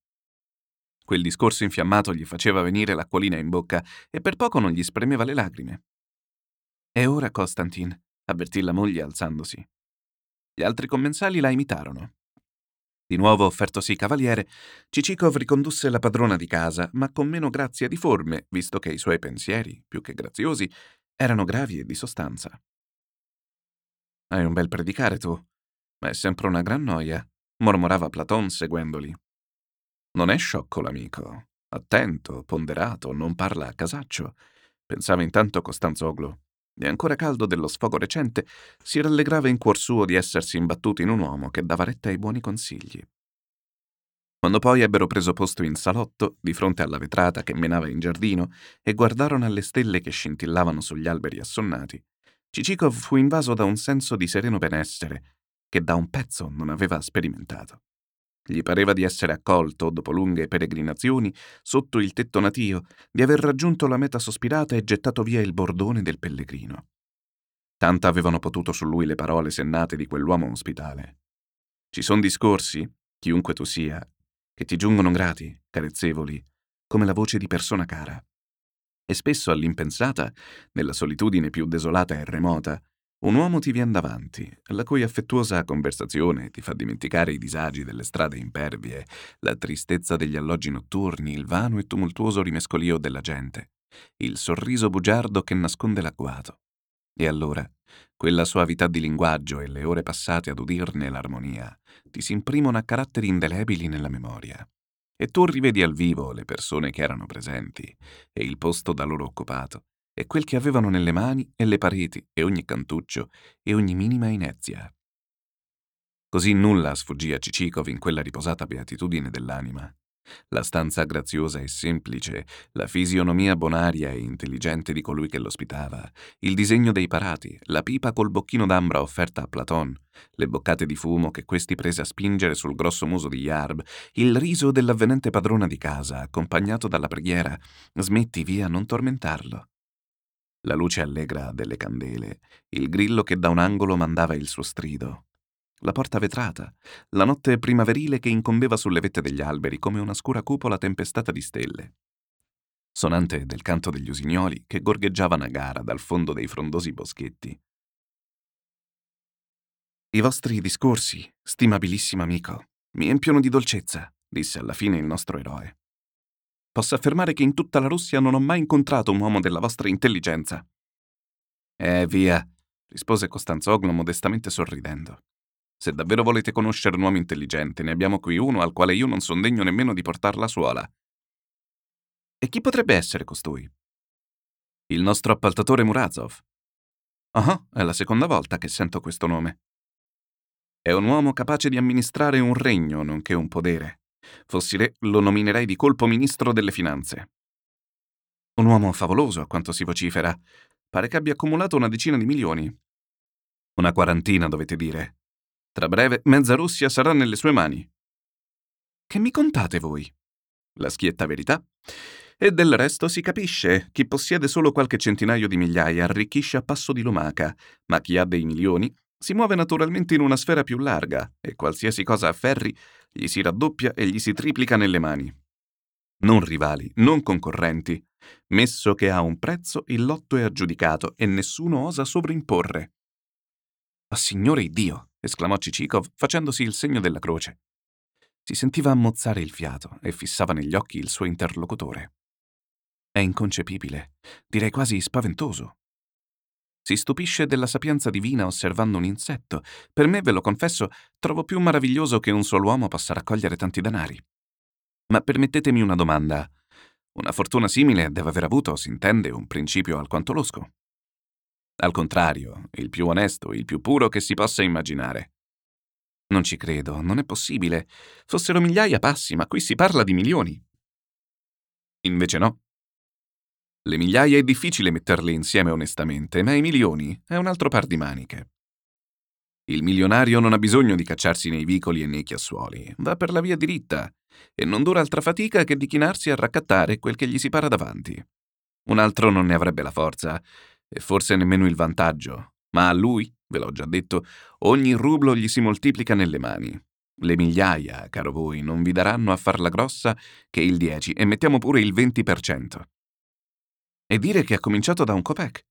Quel discorso infiammato gli faceva venire l'acquolina in bocca e per poco non gli spremeva le lagrime. E ora, Costantin, avvertì la moglie alzandosi. Gli altri commensali la imitarono. Di nuovo offertosi cavaliere, Cicikov ricondusse la padrona di casa, ma con meno grazia di forme, visto che i suoi pensieri, più che graziosi, erano gravi e di sostanza. Hai un bel predicare tu, è sempre una gran noia, mormorava Platon seguendoli. Non è sciocco l'amico, attento, ponderato, non parla a casaccio, pensava intanto Costanzoglo e ancora caldo dello sfogo recente, si rallegrava in cuor suo di essersi imbattuto in un uomo che dava retta ai buoni consigli. Quando poi ebbero preso posto in salotto, di fronte alla vetrata che menava in giardino, e guardarono alle stelle che scintillavano sugli alberi assonnati, Cicikov fu invaso da un senso di sereno benessere che da un pezzo non aveva sperimentato. Gli pareva di essere accolto, dopo lunghe peregrinazioni, sotto il tetto natio, di aver raggiunto la meta sospirata e gettato via il bordone del pellegrino. Tanta avevano potuto su lui le parole sennate di quell'uomo ospitale. Ci son discorsi, chiunque tu sia, che ti giungono grati, carezzevoli, come la voce di persona cara. E spesso all'impensata, nella solitudine più desolata e remota, un uomo ti vien davanti, la cui affettuosa conversazione ti fa dimenticare i disagi delle strade impervie, la tristezza degli alloggi notturni, il vano e tumultuoso rimescolio della gente, il sorriso bugiardo che nasconde l'agguato. E allora, quella suavità di linguaggio e le ore passate ad udirne l'armonia ti si imprimono a caratteri indelebili nella memoria. E tu rivedi al vivo le persone che erano presenti e il posto da loro occupato, e quel che avevano nelle mani e le pareti e ogni cantuccio e ogni minima inezia. Così nulla sfuggì a Cicikov in quella riposata beatitudine dell'anima. La stanza graziosa e semplice, la fisionomia bonaria e intelligente di colui che l'ospitava, il disegno dei parati, la pipa col bocchino d'ambra offerta a Platon, le boccate di fumo che questi prese a spingere sul grosso muso di Yarb, il riso dell'avvenente padrona di casa, accompagnato dalla preghiera Smetti via, non tormentarlo la luce allegra delle candele, il grillo che da un angolo mandava il suo strido, la porta vetrata, la notte primaverile che incombeva sulle vette degli alberi come una scura cupola tempestata di stelle, sonante del canto degli usignoli che gorgheggiavano a gara dal fondo dei frondosi boschetti. I vostri discorsi, stimabilissimo amico, mi empiono di dolcezza, disse alla fine il nostro eroe. Posso affermare che in tutta la Russia non ho mai incontrato un uomo della vostra intelligenza. Eh, via, rispose Costanzoglo modestamente sorridendo. Se davvero volete conoscere un uomo intelligente, ne abbiamo qui uno al quale io non son degno nemmeno di portarla a suola. E chi potrebbe essere costui? Il nostro appaltatore Murazov. Ah, uh-huh, è la seconda volta che sento questo nome. È un uomo capace di amministrare un regno, nonché un podere. Fossi re, lo nominerei di colpo ministro delle finanze. Un uomo favoloso, a quanto si vocifera. Pare che abbia accumulato una decina di milioni. Una quarantina, dovete dire. Tra breve, mezza Russia sarà nelle sue mani. Che mi contate voi? La schietta verità. E del resto si capisce, chi possiede solo qualche centinaio di migliaia arricchisce a passo di lumaca, ma chi ha dei milioni si muove naturalmente in una sfera più larga e qualsiasi cosa afferri gli si raddoppia e gli si triplica nelle mani. Non rivali, non concorrenti. Messo che ha un prezzo, il lotto è aggiudicato e nessuno osa sovrimporre. Ma signore Dio! esclamò Cicikov facendosi il segno della croce. Si sentiva ammozzare il fiato e fissava negli occhi il suo interlocutore. È inconcepibile, direi quasi spaventoso. Si stupisce della sapienza divina osservando un insetto. Per me, ve lo confesso, trovo più meraviglioso che un solo uomo possa raccogliere tanti denari. Ma permettetemi una domanda. Una fortuna simile deve aver avuto, si intende, un principio alquanto losco. Al contrario, il più onesto, il più puro che si possa immaginare. Non ci credo, non è possibile. Fossero migliaia passi, ma qui si parla di milioni. Invece no. Le migliaia è difficile metterle insieme onestamente, ma i milioni è un altro par di maniche. Il milionario non ha bisogno di cacciarsi nei vicoli e nei chiassuoli, va per la via diritta e non dura altra fatica che di chinarsi a raccattare quel che gli si para davanti. Un altro non ne avrebbe la forza e forse nemmeno il vantaggio, ma a lui, ve l'ho già detto, ogni rublo gli si moltiplica nelle mani. Le migliaia, caro voi, non vi daranno a farla grossa che il 10 e mettiamo pure il 20%. E dire che ha cominciato da un copec?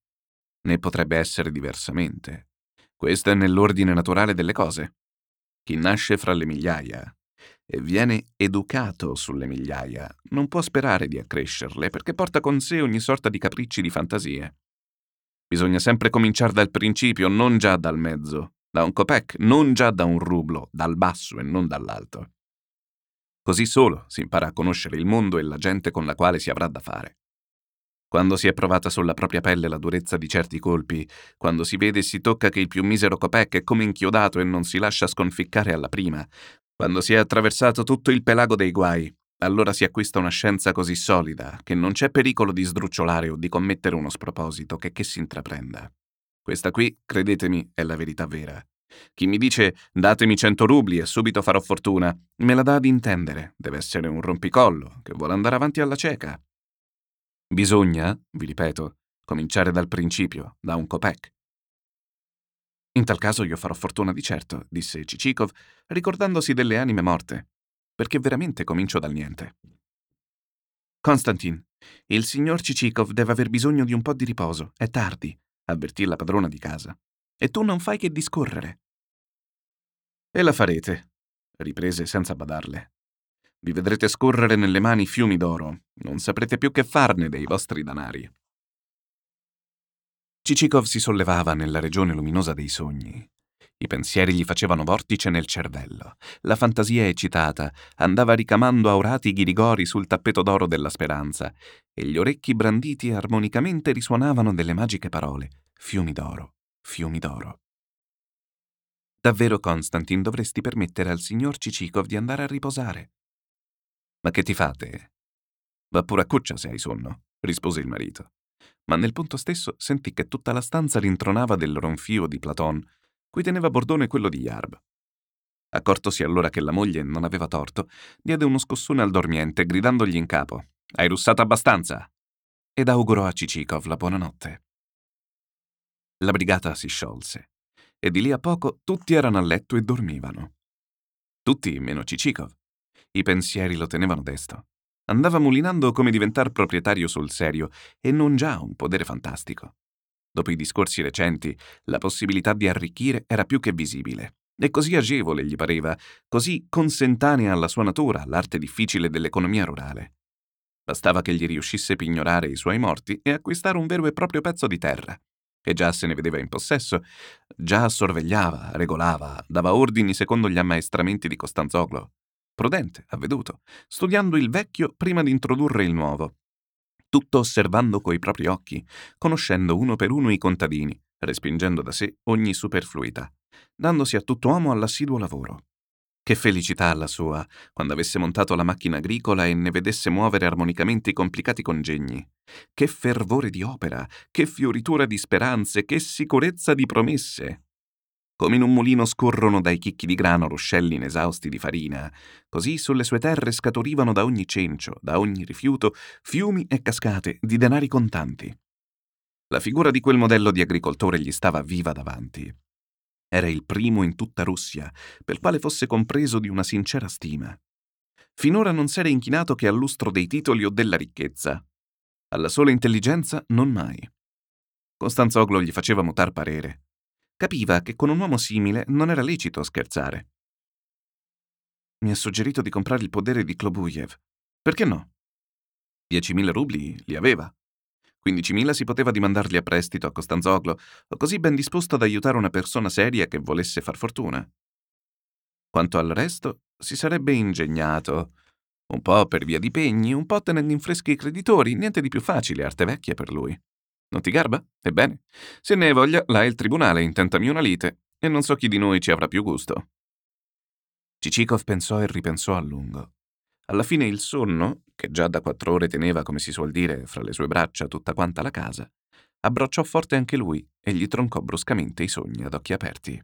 Ne potrebbe essere diversamente. Questo è nell'ordine naturale delle cose. Chi nasce fra le migliaia e viene educato sulle migliaia non può sperare di accrescerle perché porta con sé ogni sorta di capricci di fantasie. Bisogna sempre cominciare dal principio, non già dal mezzo, da un copec, non già da un rublo, dal basso e non dall'alto. Così solo si impara a conoscere il mondo e la gente con la quale si avrà da fare. Quando si è provata sulla propria pelle la durezza di certi colpi, quando si vede e si tocca che il più misero copec è come inchiodato e non si lascia sconficcare alla prima, quando si è attraversato tutto il pelago dei guai, allora si acquista una scienza così solida che non c'è pericolo di sdrucciolare o di commettere uno sproposito che che si intraprenda. Questa qui, credetemi, è la verità vera. Chi mi dice datemi cento rubli e subito farò fortuna, me la dà ad intendere, deve essere un rompicollo che vuole andare avanti alla cieca. Bisogna, vi ripeto, cominciare dal principio, da un copec. In tal caso io farò fortuna di certo, disse Cicikov, ricordandosi delle anime morte, perché veramente comincio dal niente. Konstantin, il signor Cicikov deve aver bisogno di un po' di riposo, è tardi, avvertì la padrona di casa. E tu non fai che discorrere. E la farete, riprese senza badarle. Vi vedrete scorrere nelle mani fiumi d'oro. Non saprete più che farne dei vostri danari. Cicikov si sollevava nella regione luminosa dei sogni. I pensieri gli facevano vortice nel cervello. La fantasia eccitata andava ricamando aurati ghirigori sul tappeto d'oro della speranza e gli orecchi branditi armonicamente risuonavano delle magiche parole: fiumi d'oro, fiumi d'oro. Davvero, Konstantin, dovresti permettere al signor Cicikov di andare a riposare. Ma che ti fate? Va pure a cuccia se hai sonno, rispose il marito. Ma nel punto stesso sentì che tutta la stanza rintronava del ronfio di Platon, cui teneva bordone quello di Yarb. Accortosi allora che la moglie non aveva torto, diede uno scossone al dormiente, gridandogli in capo: Hai russato abbastanza! ed augurò a Cicikov la buonanotte. La brigata si sciolse e di lì a poco tutti erano a letto e dormivano. Tutti meno Cicikov. I pensieri lo tenevano desto. Andava mulinando come diventar proprietario sul serio e non già un podere fantastico. Dopo i discorsi recenti, la possibilità di arricchire era più che visibile. E così agevole gli pareva, così consentanea alla sua natura l'arte difficile dell'economia rurale. Bastava che gli riuscisse pignorare i suoi morti e acquistare un vero e proprio pezzo di terra. E già se ne vedeva in possesso, già sorvegliava, regolava, dava ordini secondo gli ammaestramenti di Costanzoglo prudente, avveduto, studiando il vecchio prima di introdurre il nuovo, tutto osservando coi propri occhi, conoscendo uno per uno i contadini, respingendo da sé ogni superfluità, dandosi a tutt'uomo all'assiduo lavoro. Che felicità la sua, quando avesse montato la macchina agricola e ne vedesse muovere armonicamente i complicati congegni. Che fervore di opera, che fioritura di speranze, che sicurezza di promesse. Come in un mulino scorrono dai chicchi di grano ruscelli inesausti di farina, così sulle sue terre scaturivano da ogni cencio, da ogni rifiuto, fiumi e cascate di denari contanti. La figura di quel modello di agricoltore gli stava viva davanti. Era il primo in tutta Russia, per quale fosse compreso di una sincera stima. Finora non s'era inchinato che al lustro dei titoli o della ricchezza. Alla sola intelligenza non mai. Costanzoglo gli faceva mutar parere. Capiva che con un uomo simile non era lecito scherzare. Mi ha suggerito di comprare il podere di Klobuyev. Perché no? 10.000 rubli li aveva. 15.000 si poteva dimandarli a prestito a Costanzoglo, così ben disposto ad aiutare una persona seria che volesse far fortuna. Quanto al resto, si sarebbe ingegnato. Un po' per via di pegni, un po' tenendo in freschi i creditori, niente di più facile, arte vecchia per lui. Non ti garba? Ebbene, se ne hai voglia, là è il tribunale, intentami una lite, e non so chi di noi ci avrà più gusto. Cicikov pensò e ripensò a lungo. Alla fine il sonno, che già da quattro ore teneva, come si suol dire, fra le sue braccia tutta quanta la casa, abbracciò forte anche lui e gli troncò bruscamente i sogni ad occhi aperti.